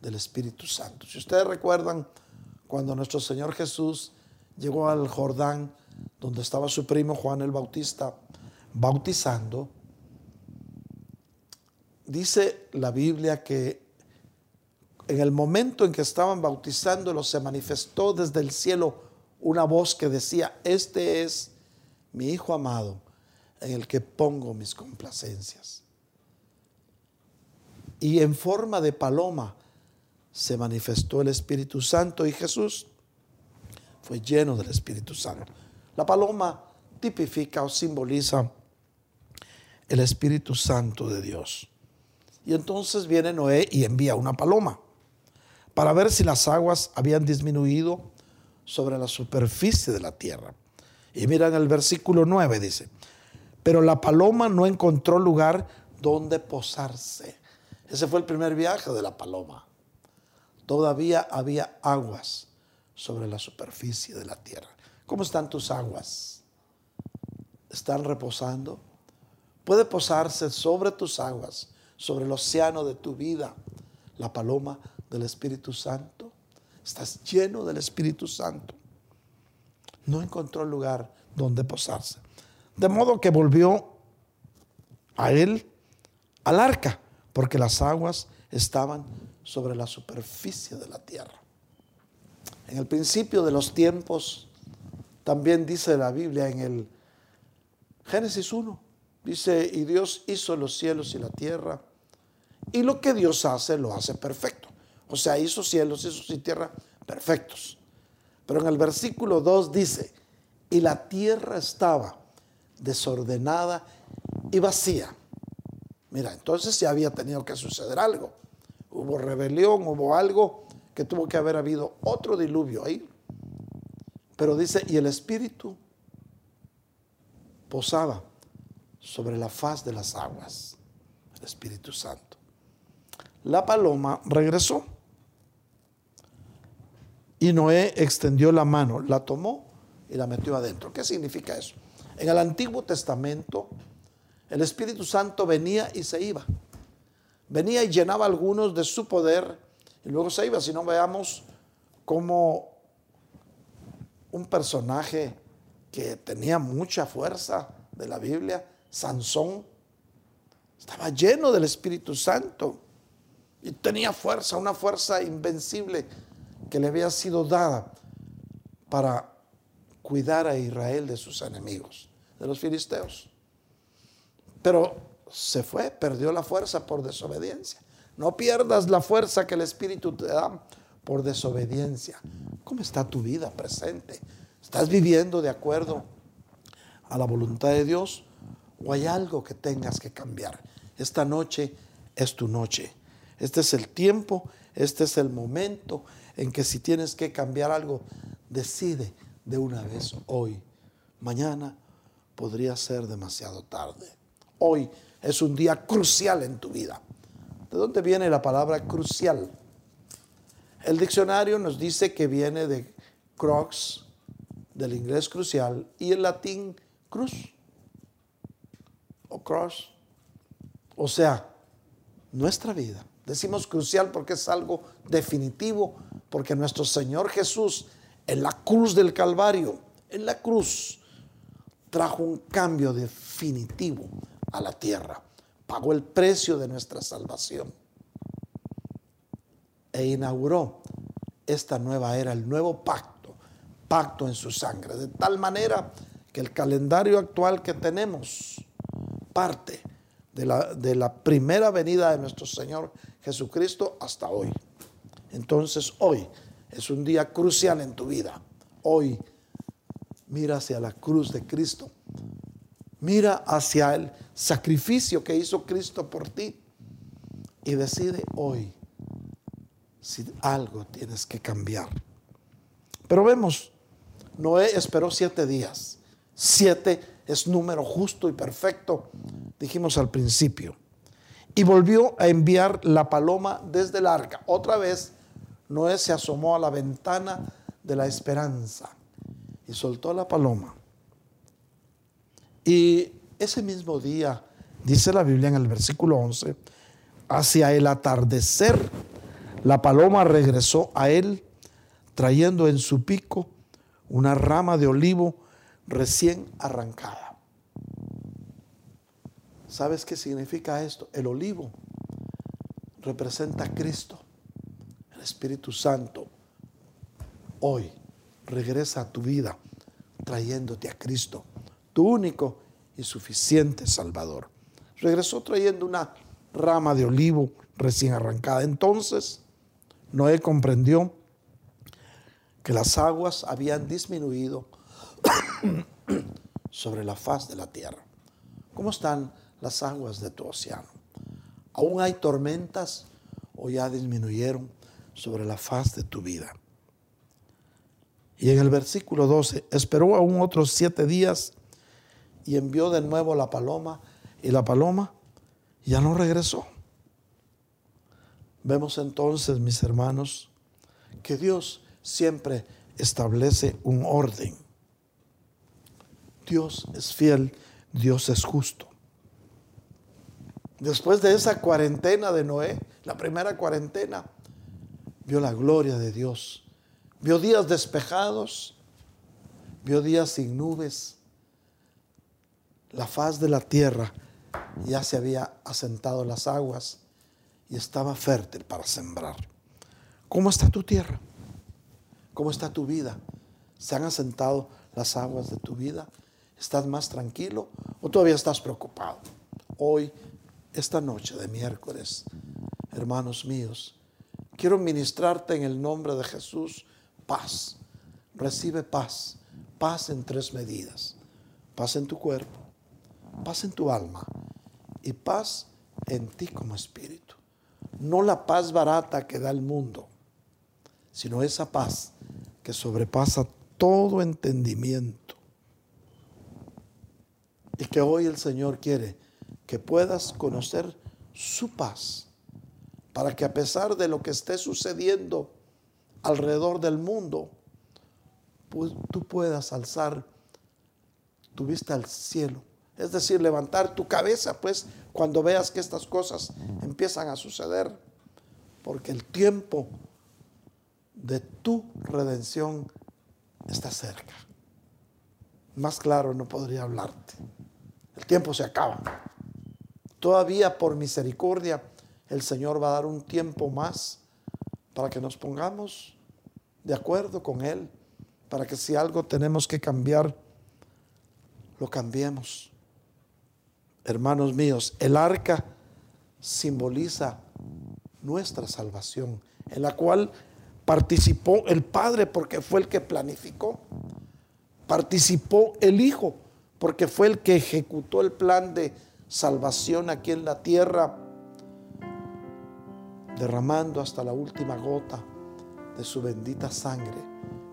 del Espíritu Santo. Si ustedes recuerdan, cuando nuestro Señor Jesús llegó al Jordán, donde estaba su primo Juan el Bautista, bautizando, dice la Biblia que en el momento en que estaban bautizándolo se manifestó desde el cielo una voz que decía, este es mi Hijo amado en el que pongo mis complacencias. Y en forma de paloma se manifestó el Espíritu Santo y Jesús fue lleno del Espíritu Santo. La paloma tipifica o simboliza el Espíritu Santo de Dios. Y entonces viene Noé y envía una paloma para ver si las aguas habían disminuido sobre la superficie de la tierra. Y miran el versículo 9, dice, pero la paloma no encontró lugar donde posarse. Ese fue el primer viaje de la paloma. Todavía había aguas sobre la superficie de la tierra. ¿Cómo están tus aguas? ¿Están reposando? Puede posarse sobre tus aguas, sobre el océano de tu vida, la paloma del Espíritu Santo. Estás lleno del Espíritu Santo. No encontró lugar donde posarse. De modo que volvió a él al arca, porque las aguas estaban sobre la superficie de la tierra. En el principio de los tiempos, también dice la Biblia en el Génesis 1, dice, y Dios hizo los cielos y la tierra, y lo que Dios hace, lo hace perfecto. O sea, hizo cielos, hizo tierra perfectos. Pero en el versículo 2 dice, y la tierra estaba desordenada y vacía. Mira, entonces ya había tenido que suceder algo. Hubo rebelión, hubo algo que tuvo que haber habido otro diluvio ahí. Pero dice, y el Espíritu posaba sobre la faz de las aguas, el Espíritu Santo. La paloma regresó Y Noé extendió la mano, la tomó y la metió adentro. ¿Qué significa eso? En el Antiguo Testamento, el Espíritu Santo venía y se iba. Venía y llenaba algunos de su poder y luego se iba. Si no veamos como un personaje que tenía mucha fuerza de la Biblia, Sansón, estaba lleno del Espíritu Santo y tenía fuerza, una fuerza invencible que le había sido dada para cuidar a Israel de sus enemigos, de los filisteos. Pero se fue, perdió la fuerza por desobediencia. No pierdas la fuerza que el Espíritu te da por desobediencia. ¿Cómo está tu vida presente? ¿Estás viviendo de acuerdo a la voluntad de Dios o hay algo que tengas que cambiar? Esta noche es tu noche. Este es el tiempo, este es el momento en que si tienes que cambiar algo, decide de una vez hoy. Mañana podría ser demasiado tarde. Hoy es un día crucial en tu vida. ¿De dónde viene la palabra crucial? El diccionario nos dice que viene de crux, del inglés crucial, y el latín cruz o cross. O sea, nuestra vida. Decimos crucial porque es algo definitivo, porque nuestro Señor Jesús en la cruz del Calvario, en la cruz, trajo un cambio definitivo a la tierra, pagó el precio de nuestra salvación e inauguró esta nueva era, el nuevo pacto, pacto en su sangre, de tal manera que el calendario actual que tenemos parte de la, de la primera venida de nuestro Señor Jesucristo hasta hoy. Entonces hoy es un día crucial en tu vida. Hoy mira hacia la cruz de Cristo. Mira hacia el sacrificio que hizo Cristo por ti y decide hoy si algo tienes que cambiar. Pero vemos, Noé esperó siete días. Siete es número justo y perfecto, dijimos al principio. Y volvió a enviar la paloma desde el arca. Otra vez, Noé se asomó a la ventana de la esperanza y soltó la paloma. Y ese mismo día, dice la Biblia en el versículo 11, hacia el atardecer, la paloma regresó a él trayendo en su pico una rama de olivo recién arrancada. ¿Sabes qué significa esto? El olivo representa a Cristo, el Espíritu Santo. Hoy regresa a tu vida trayéndote a Cristo, tu único y suficiente Salvador. Regresó trayendo una rama de olivo recién arrancada. Entonces, Noé comprendió que las aguas habían disminuido sobre la faz de la tierra. ¿Cómo están las aguas de tu océano? ¿Aún hay tormentas o ya disminuyeron sobre la faz de tu vida? Y en el versículo 12, esperó aún otros siete días y envió de nuevo la paloma y la paloma ya no regresó. Vemos entonces, mis hermanos, que Dios siempre establece un orden. Dios es fiel, Dios es justo. Después de esa cuarentena de Noé, la primera cuarentena, vio la gloria de Dios. Vio días despejados, vio días sin nubes. La faz de la tierra ya se había asentado las aguas y estaba fértil para sembrar. ¿Cómo está tu tierra? ¿Cómo está tu vida? ¿Se han asentado las aguas de tu vida? ¿Estás más tranquilo o todavía estás preocupado? Hoy, esta noche de miércoles, hermanos míos, quiero ministrarte en el nombre de Jesús paz. Recibe paz. Paz en tres medidas. Paz en tu cuerpo, paz en tu alma y paz en ti como espíritu. No la paz barata que da el mundo, sino esa paz que sobrepasa todo entendimiento. Y que hoy el Señor quiere que puedas conocer su paz, para que a pesar de lo que esté sucediendo alrededor del mundo, pues tú puedas alzar tu vista al cielo. Es decir, levantar tu cabeza, pues, cuando veas que estas cosas empiezan a suceder. Porque el tiempo de tu redención está cerca. Más claro no podría hablarte. El tiempo se acaba. Todavía por misericordia el Señor va a dar un tiempo más para que nos pongamos de acuerdo con Él, para que si algo tenemos que cambiar, lo cambiemos. Hermanos míos, el arca simboliza nuestra salvación, en la cual participó el Padre porque fue el que planificó, participó el Hijo porque fue el que ejecutó el plan de salvación aquí en la tierra, derramando hasta la última gota de su bendita sangre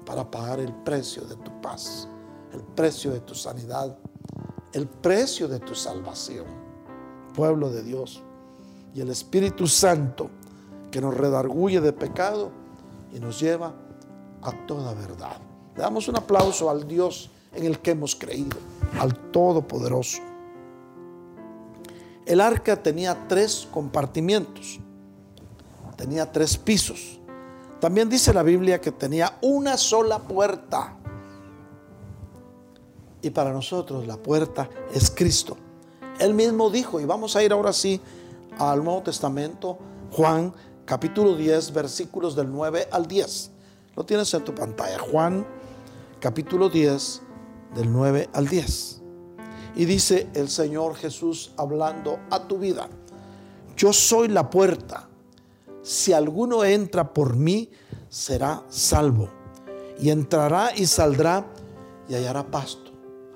para pagar el precio de tu paz, el precio de tu sanidad, el precio de tu salvación. Pueblo de Dios y el Espíritu Santo que nos redarguye de pecado y nos lleva a toda verdad. Le damos un aplauso al Dios en el que hemos creído, al Todopoderoso. El arca tenía tres compartimientos, tenía tres pisos. También dice la Biblia que tenía una sola puerta. Y para nosotros la puerta es Cristo. Él mismo dijo, y vamos a ir ahora sí al Nuevo Testamento, Juan capítulo 10, versículos del 9 al 10. Lo tienes en tu pantalla, Juan capítulo 10, del 9 al 10. Y dice el Señor Jesús hablando a tu vida, yo soy la puerta, si alguno entra por mí, será salvo, y entrará y saldrá y hallará pasto,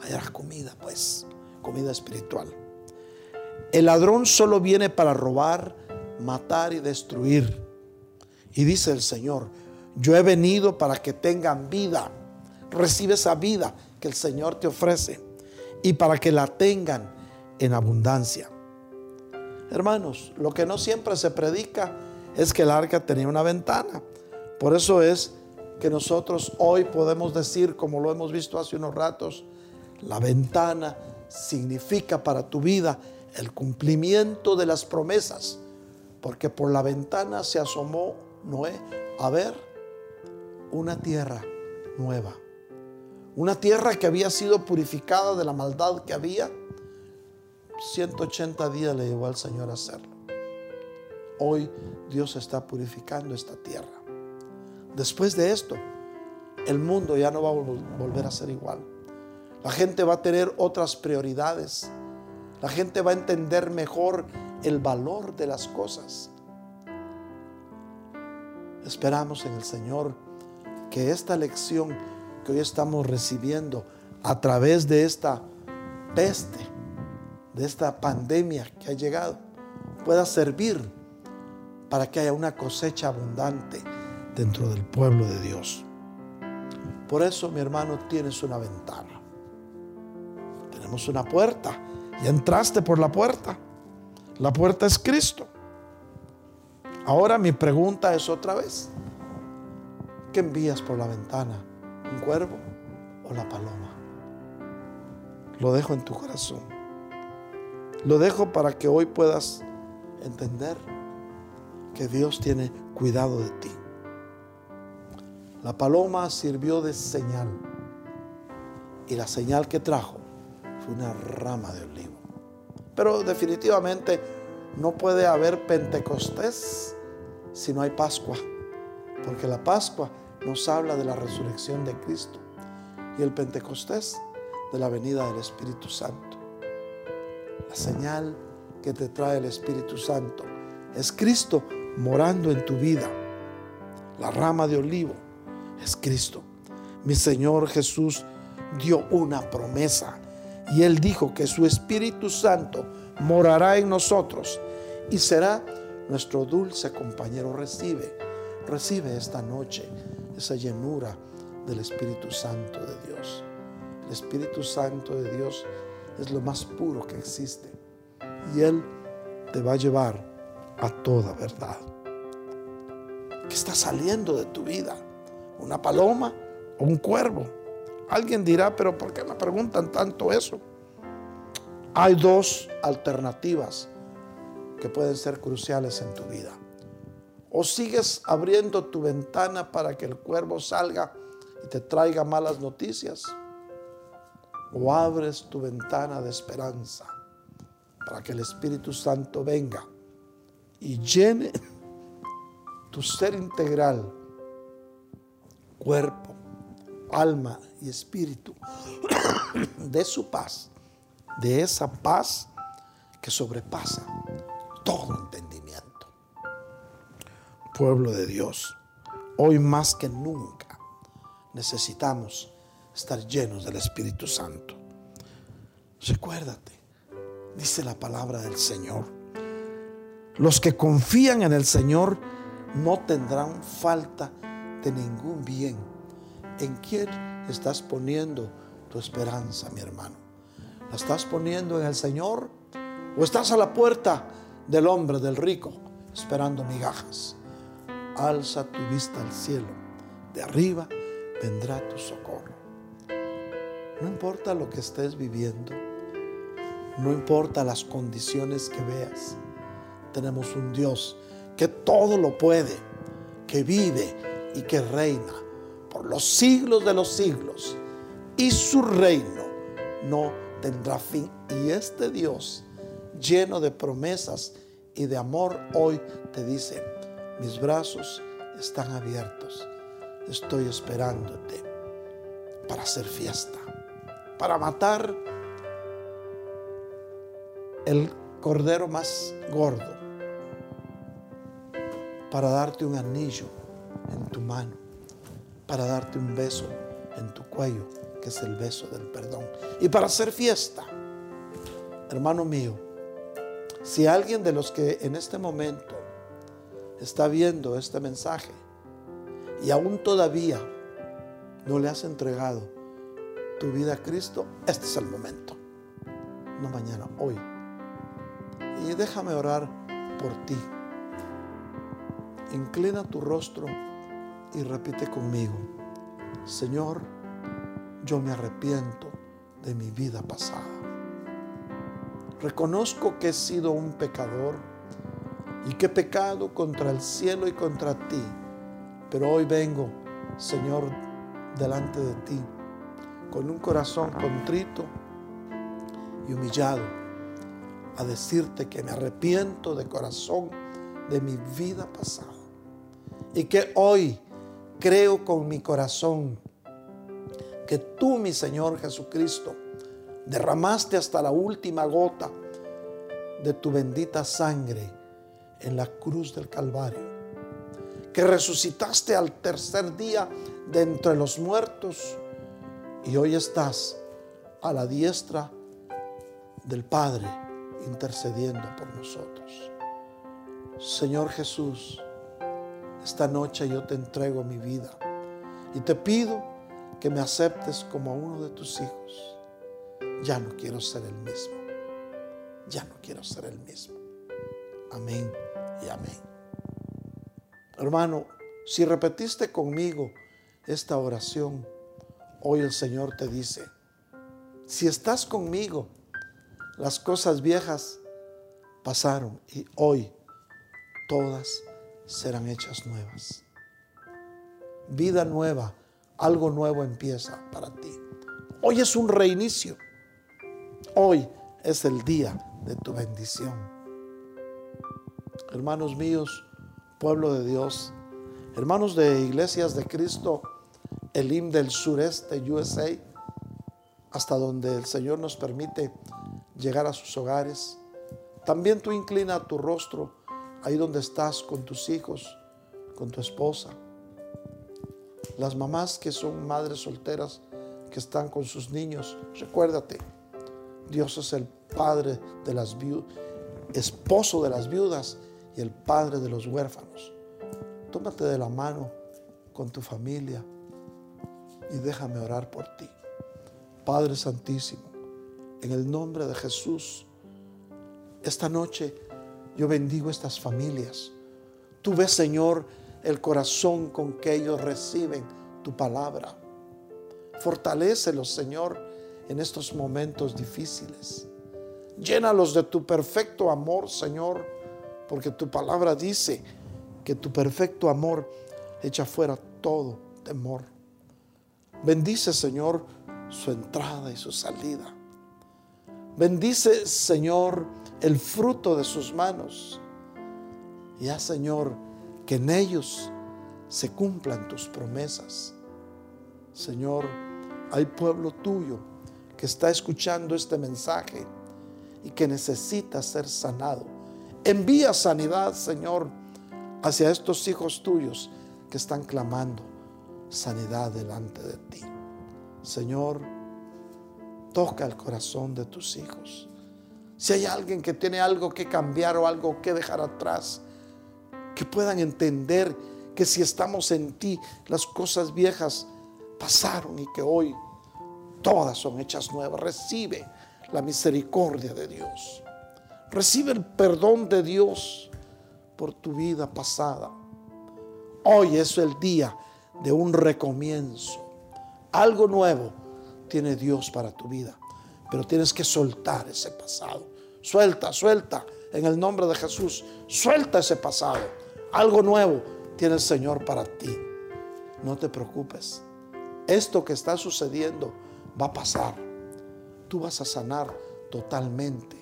hallará comida, pues, comida espiritual. El ladrón solo viene para robar, matar y destruir. Y dice el Señor, yo he venido para que tengan vida. Recibe esa vida que el Señor te ofrece y para que la tengan en abundancia. Hermanos, lo que no siempre se predica es que el arca tenía una ventana. Por eso es que nosotros hoy podemos decir, como lo hemos visto hace unos ratos, la ventana significa para tu vida el cumplimiento de las promesas, porque por la ventana se asomó Noé a ver una tierra nueva. Una tierra que había sido purificada de la maldad que había. 180 días le llevó al Señor a hacerlo. Hoy Dios está purificando esta tierra. Después de esto, el mundo ya no va a volver a ser igual. La gente va a tener otras prioridades. La gente va a entender mejor el valor de las cosas. Esperamos en el Señor que esta lección que hoy estamos recibiendo a través de esta peste, de esta pandemia que ha llegado, pueda servir para que haya una cosecha abundante dentro del pueblo de Dios. Por eso, mi hermano, tienes una ventana. Tenemos una puerta. Y entraste por la puerta. La puerta es Cristo. Ahora mi pregunta es otra vez. ¿Qué envías por la ventana? un cuervo o la paloma. Lo dejo en tu corazón. Lo dejo para que hoy puedas entender que Dios tiene cuidado de ti. La paloma sirvió de señal y la señal que trajo una rama de olivo. Pero definitivamente no puede haber Pentecostés si no hay Pascua, porque la Pascua nos habla de la resurrección de Cristo y el Pentecostés de la venida del Espíritu Santo. La señal que te trae el Espíritu Santo es Cristo morando en tu vida. La rama de olivo es Cristo. Mi Señor Jesús dio una promesa y Él dijo que su Espíritu Santo morará en nosotros y será nuestro dulce compañero. Recibe, recibe esta noche esa llenura del Espíritu Santo de Dios. El Espíritu Santo de Dios es lo más puro que existe y Él te va a llevar a toda verdad. que está saliendo de tu vida. Una paloma o un cuervo. Alguien dirá, pero ¿por qué me preguntan tanto eso? Hay dos alternativas que pueden ser cruciales en tu vida. O sigues abriendo tu ventana para que el cuervo salga y te traiga malas noticias. O abres tu ventana de esperanza para que el Espíritu Santo venga y llene tu ser integral, cuerpo, alma y espíritu, de su paz, de esa paz que sobrepasa todo entendimiento. Pueblo de Dios, hoy más que nunca necesitamos estar llenos del Espíritu Santo. Recuérdate, dice la palabra del Señor, los que confían en el Señor no tendrán falta de ningún bien. ¿En quién estás poniendo tu esperanza, mi hermano? ¿La estás poniendo en el Señor o estás a la puerta del hombre, del rico, esperando migajas? Alza tu vista al cielo. De arriba vendrá tu socorro. No importa lo que estés viviendo, no importa las condiciones que veas, tenemos un Dios que todo lo puede, que vive y que reina los siglos de los siglos. Y su reino no tendrá fin. Y este Dios, lleno de promesas y de amor, hoy te dice, mis brazos están abiertos. Estoy esperándote para hacer fiesta, para matar el cordero más gordo para darte un anillo en tu mano, para darte un beso en tu cuello, que es el beso del perdón, y para hacer fiesta. Hermano mío, si alguien de los que en este momento está viendo este mensaje y aún todavía no le has entregado tu vida a Cristo, este es el momento. No mañana, hoy. Y déjame orar por ti. Inclina tu rostro y repite conmigo, Señor, yo me arrepiento de mi vida pasada. Reconozco que he sido un pecador y que he pecado contra el cielo y contra ti, pero hoy vengo, Señor, delante de ti, con un corazón contrito y humillado, a decirte que me arrepiento de corazón de mi vida pasada y que hoy creo con mi corazón que tú, mi Señor Jesucristo, derramaste hasta la última gota de tu bendita sangre en la cruz del Calvario, que resucitaste al tercer día de entre los muertos y hoy estás a la diestra del Padre intercediendo por nosotros. Señor Jesús, esta noche yo te entrego mi vida y te pido que me aceptes como uno de tus hijos. Ya no quiero ser el mismo. Ya no quiero ser el mismo. Amén y amén. Hermano, si repetiste conmigo esta oración, hoy el Señor te dice, si estás conmigo, las cosas viejas pasaron y hoy todas serán hechas nuevas. Vida nueva, algo nuevo empieza para ti. Hoy es un reinicio. Hoy es el día de tu bendición. Hermanos míos, pueblo de Dios, hermanos de iglesias de Cristo, Elim del sureste, USA, hasta donde el Señor nos permite llegar a sus hogares. También tú inclina tu rostro ahí donde estás con tus hijos, con tu esposa. Las mamás que son madres solteras, que están con sus niños, recuérdate, Dios es el Padre de las viudas, esposo de las viudas y el Padre de los huérfanos. Tómate de la mano con tu familia y déjame orar por ti. Padre Santísimo, en el nombre de Jesús, esta noche yo bendigo estas familias. Tú ves, Señor, el corazón con que ellos reciben tu palabra. Fortalécelos, Señor, en estos momentos difíciles. Llénalos de tu perfecto amor, Señor, porque tu palabra dice que tu perfecto amor echa fuera todo temor. Bendice, Señor, su entrada y su salida. Bendice, Señor, el fruto de sus manos. Y Señor, que en ellos se cumplan tus promesas. Señor, hay pueblo tuyo que está escuchando este mensaje y que necesita ser sanado. Envía sanidad, Señor, hacia estos hijos tuyos que están clamando sanidad delante de ti. Señor, toca el corazón de tus hijos. Si hay alguien que tiene algo que cambiar o algo que dejar atrás, que puedan entender que si estamos en ti, las cosas viejas pasaron y que hoy todas son hechas nuevas. Recibe la misericordia de Dios. Recibe el perdón de Dios por tu vida pasada. Hoy es el día de un recomienzo. Algo nuevo tiene Dios para tu vida. Pero tienes que soltar ese pasado. Suelta, suelta. En el nombre de Jesús, suelta ese pasado. Algo nuevo tiene el Señor para ti. No te preocupes. Esto que está sucediendo va a pasar. Tú vas a sanar totalmente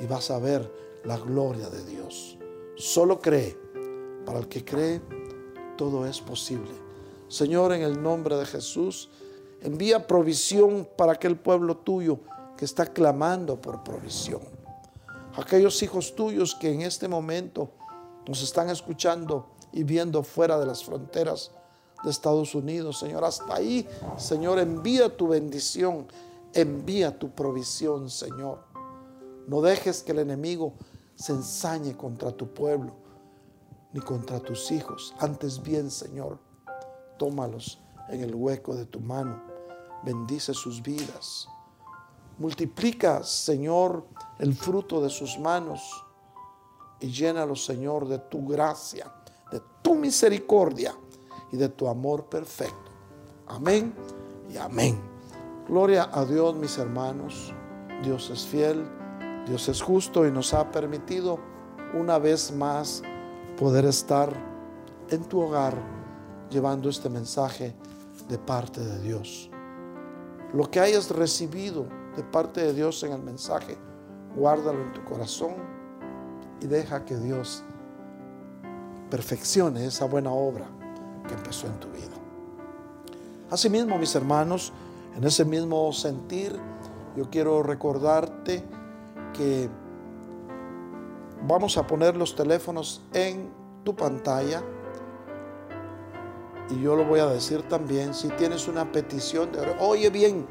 y vas a ver la gloria de Dios. Solo cree. Para el que cree, todo es posible. Señor, en el nombre de Jesús, envía provisión para aquel pueblo tuyo que está clamando por provisión. Aquellos hijos tuyos que en este momento nos están escuchando y viendo fuera de las fronteras de Estados Unidos, Señor. Hasta ahí, Señor, envía tu bendición, envía tu provisión, Señor. No dejes que el enemigo se ensañe contra tu pueblo ni contra tus hijos. Antes bien, Señor, tómalos en el hueco de tu mano. Bendice sus vidas. Multiplica, Señor, el fruto de sus manos y llénalos, Señor, de tu gracia, de tu misericordia y de tu amor perfecto. Amén y amén. Gloria a Dios, mis hermanos. Dios es fiel, Dios es justo y nos ha permitido una vez más poder estar en tu hogar llevando este mensaje de parte de Dios. Lo que hayas recibido de parte de Dios en el mensaje, guárdalo en tu corazón y deja que Dios perfeccione esa buena obra que empezó en tu vida. Asimismo, mis hermanos, en ese mismo sentir, yo quiero recordarte que vamos a poner los teléfonos en tu pantalla y yo lo voy a decir también, si tienes una petición de oración, oye bien,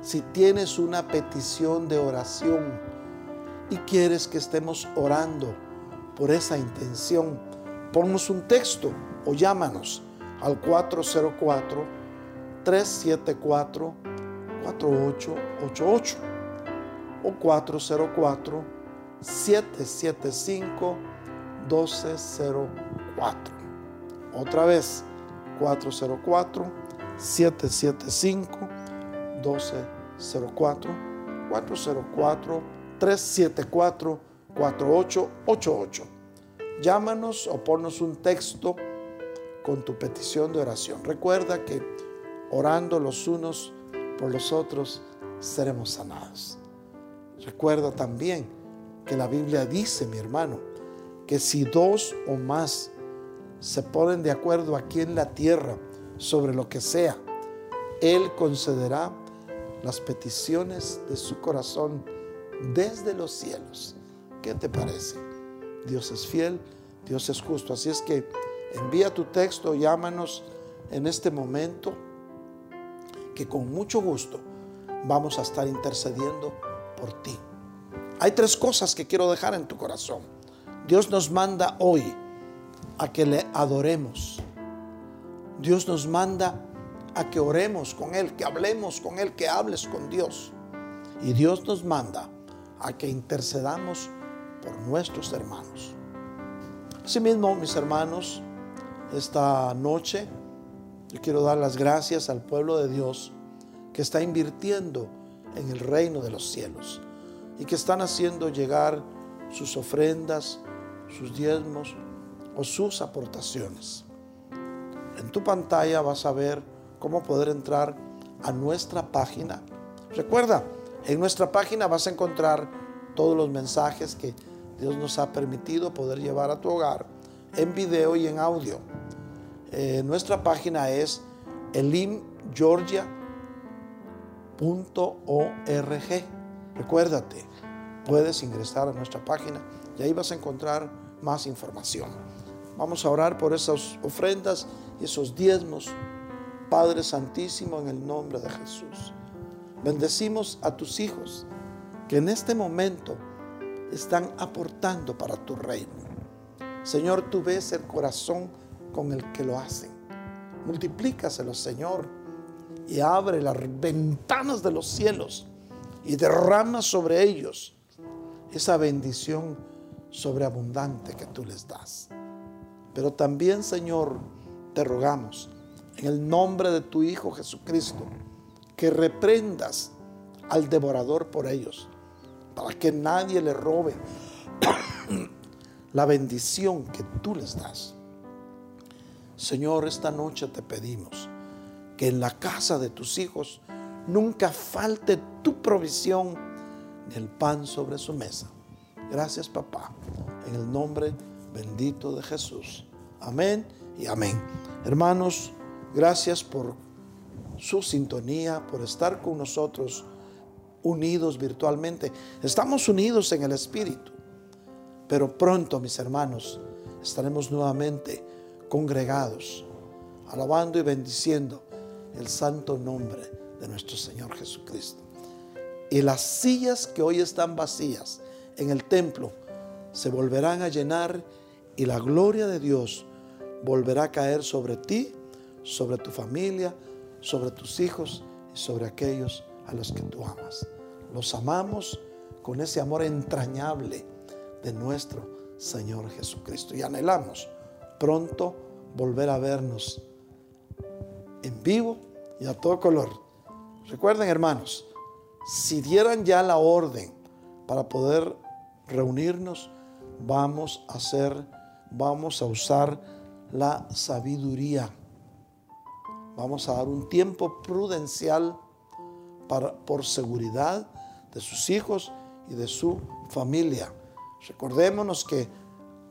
si tienes una petición de oración y quieres que estemos orando por esa intención, ponnos un texto o llámanos al 404-374-4888 o 404-775-1204. Otra vez, 404-775-1204. 404-374-4888. Llámanos o ponnos un texto con tu petición de oración. Recuerda que orando los unos por los otros seremos sanados. Recuerda también que la Biblia dice, mi hermano, que si dos o más se ponen de acuerdo aquí en la tierra sobre lo que sea, Él concederá las peticiones de su corazón desde los cielos. ¿Qué te parece? Dios es fiel, Dios es justo. Así es que envía tu texto, llámanos en este momento, que con mucho gusto vamos a estar intercediendo por ti. Hay tres cosas que quiero dejar en tu corazón. Dios nos manda hoy a que le adoremos. Dios nos manda a que oremos con Él, que hablemos con Él, que hables con Dios. Y Dios nos manda a que intercedamos por nuestros hermanos. Asimismo, mis hermanos, esta noche yo quiero dar las gracias al pueblo de Dios que está invirtiendo en el reino de los cielos y que están haciendo llegar sus ofrendas, sus diezmos o sus aportaciones. En tu pantalla vas a ver cómo poder entrar a nuestra página. Recuerda, en nuestra página vas a encontrar todos los mensajes que Dios nos ha permitido poder llevar a tu hogar en video y en audio. Eh, nuestra página es elimgeorgia.org. Recuérdate, puedes ingresar a nuestra página y ahí vas a encontrar más información. Vamos a orar por esas ofrendas y esos diezmos. Padre Santísimo, en el nombre de Jesús. Bendecimos a tus hijos que en este momento están aportando para tu reino. Señor, tú ves el corazón con el que lo hacen. Multiplícaselo, Señor, y abre las ventanas de los cielos y derrama sobre ellos esa bendición sobreabundante que tú les das. Pero también, Señor, te rogamos, en el nombre de tu Hijo Jesucristo, que reprendas al devorador por ellos, para que nadie le robe la bendición que tú les das. Señor, esta noche te pedimos que en la casa de tus hijos nunca falte tu provisión ni el pan sobre su mesa. Gracias, papá, en el nombre bendito de Jesús. Amén y amén. Hermanos, gracias por su sintonía, por estar con nosotros unidos virtualmente. Estamos unidos en el Espíritu, pero pronto, mis hermanos, estaremos nuevamente congregados, alabando y bendiciendo el santo nombre de nuestro Señor Jesucristo. Y las sillas que hoy están vacías en el templo se volverán a llenar y la gloria de Dios volverá a caer sobre ti, sobre tu familia, sobre tus hijos y sobre aquellos a los que tú amas. Los amamos con ese amor entrañable de nuestro Señor Jesucristo y anhelamos pronto volver a vernos en vivo y a todo color. Recuerden, hermanos, si dieran ya la orden para poder reunirnos, vamos a hacer, vamos a usar la sabiduría. Vamos a dar un tiempo prudencial para, por seguridad de sus hijos y de su familia. Recordémonos que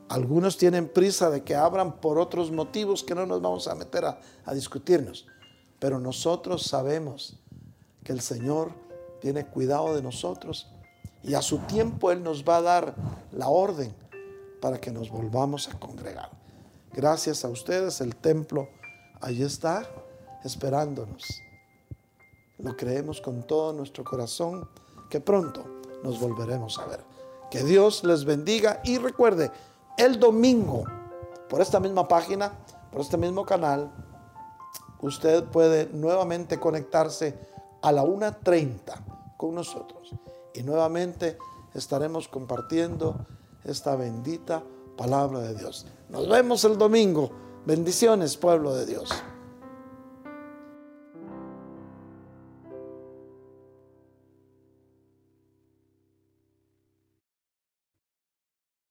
algunos tienen prisa de que abran por otros motivos que no nos vamos a meter a, discutirnos. Pero nosotros sabemos que el Señor tiene cuidado de nosotros y a su tiempo Él nos va a dar la orden para que nos volvamos a congregar. Gracias a ustedes, el templo ahí está esperándonos. Lo creemos con todo nuestro corazón que pronto nos volveremos a ver. Que Dios les bendiga y recuerde, el domingo, por esta misma página, por este mismo canal, usted puede nuevamente conectarse a la 1.30 con nosotros. Y nuevamente estaremos compartiendo esta bendita palabra de Dios. Nos vemos el domingo. Bendiciones, pueblo de Dios.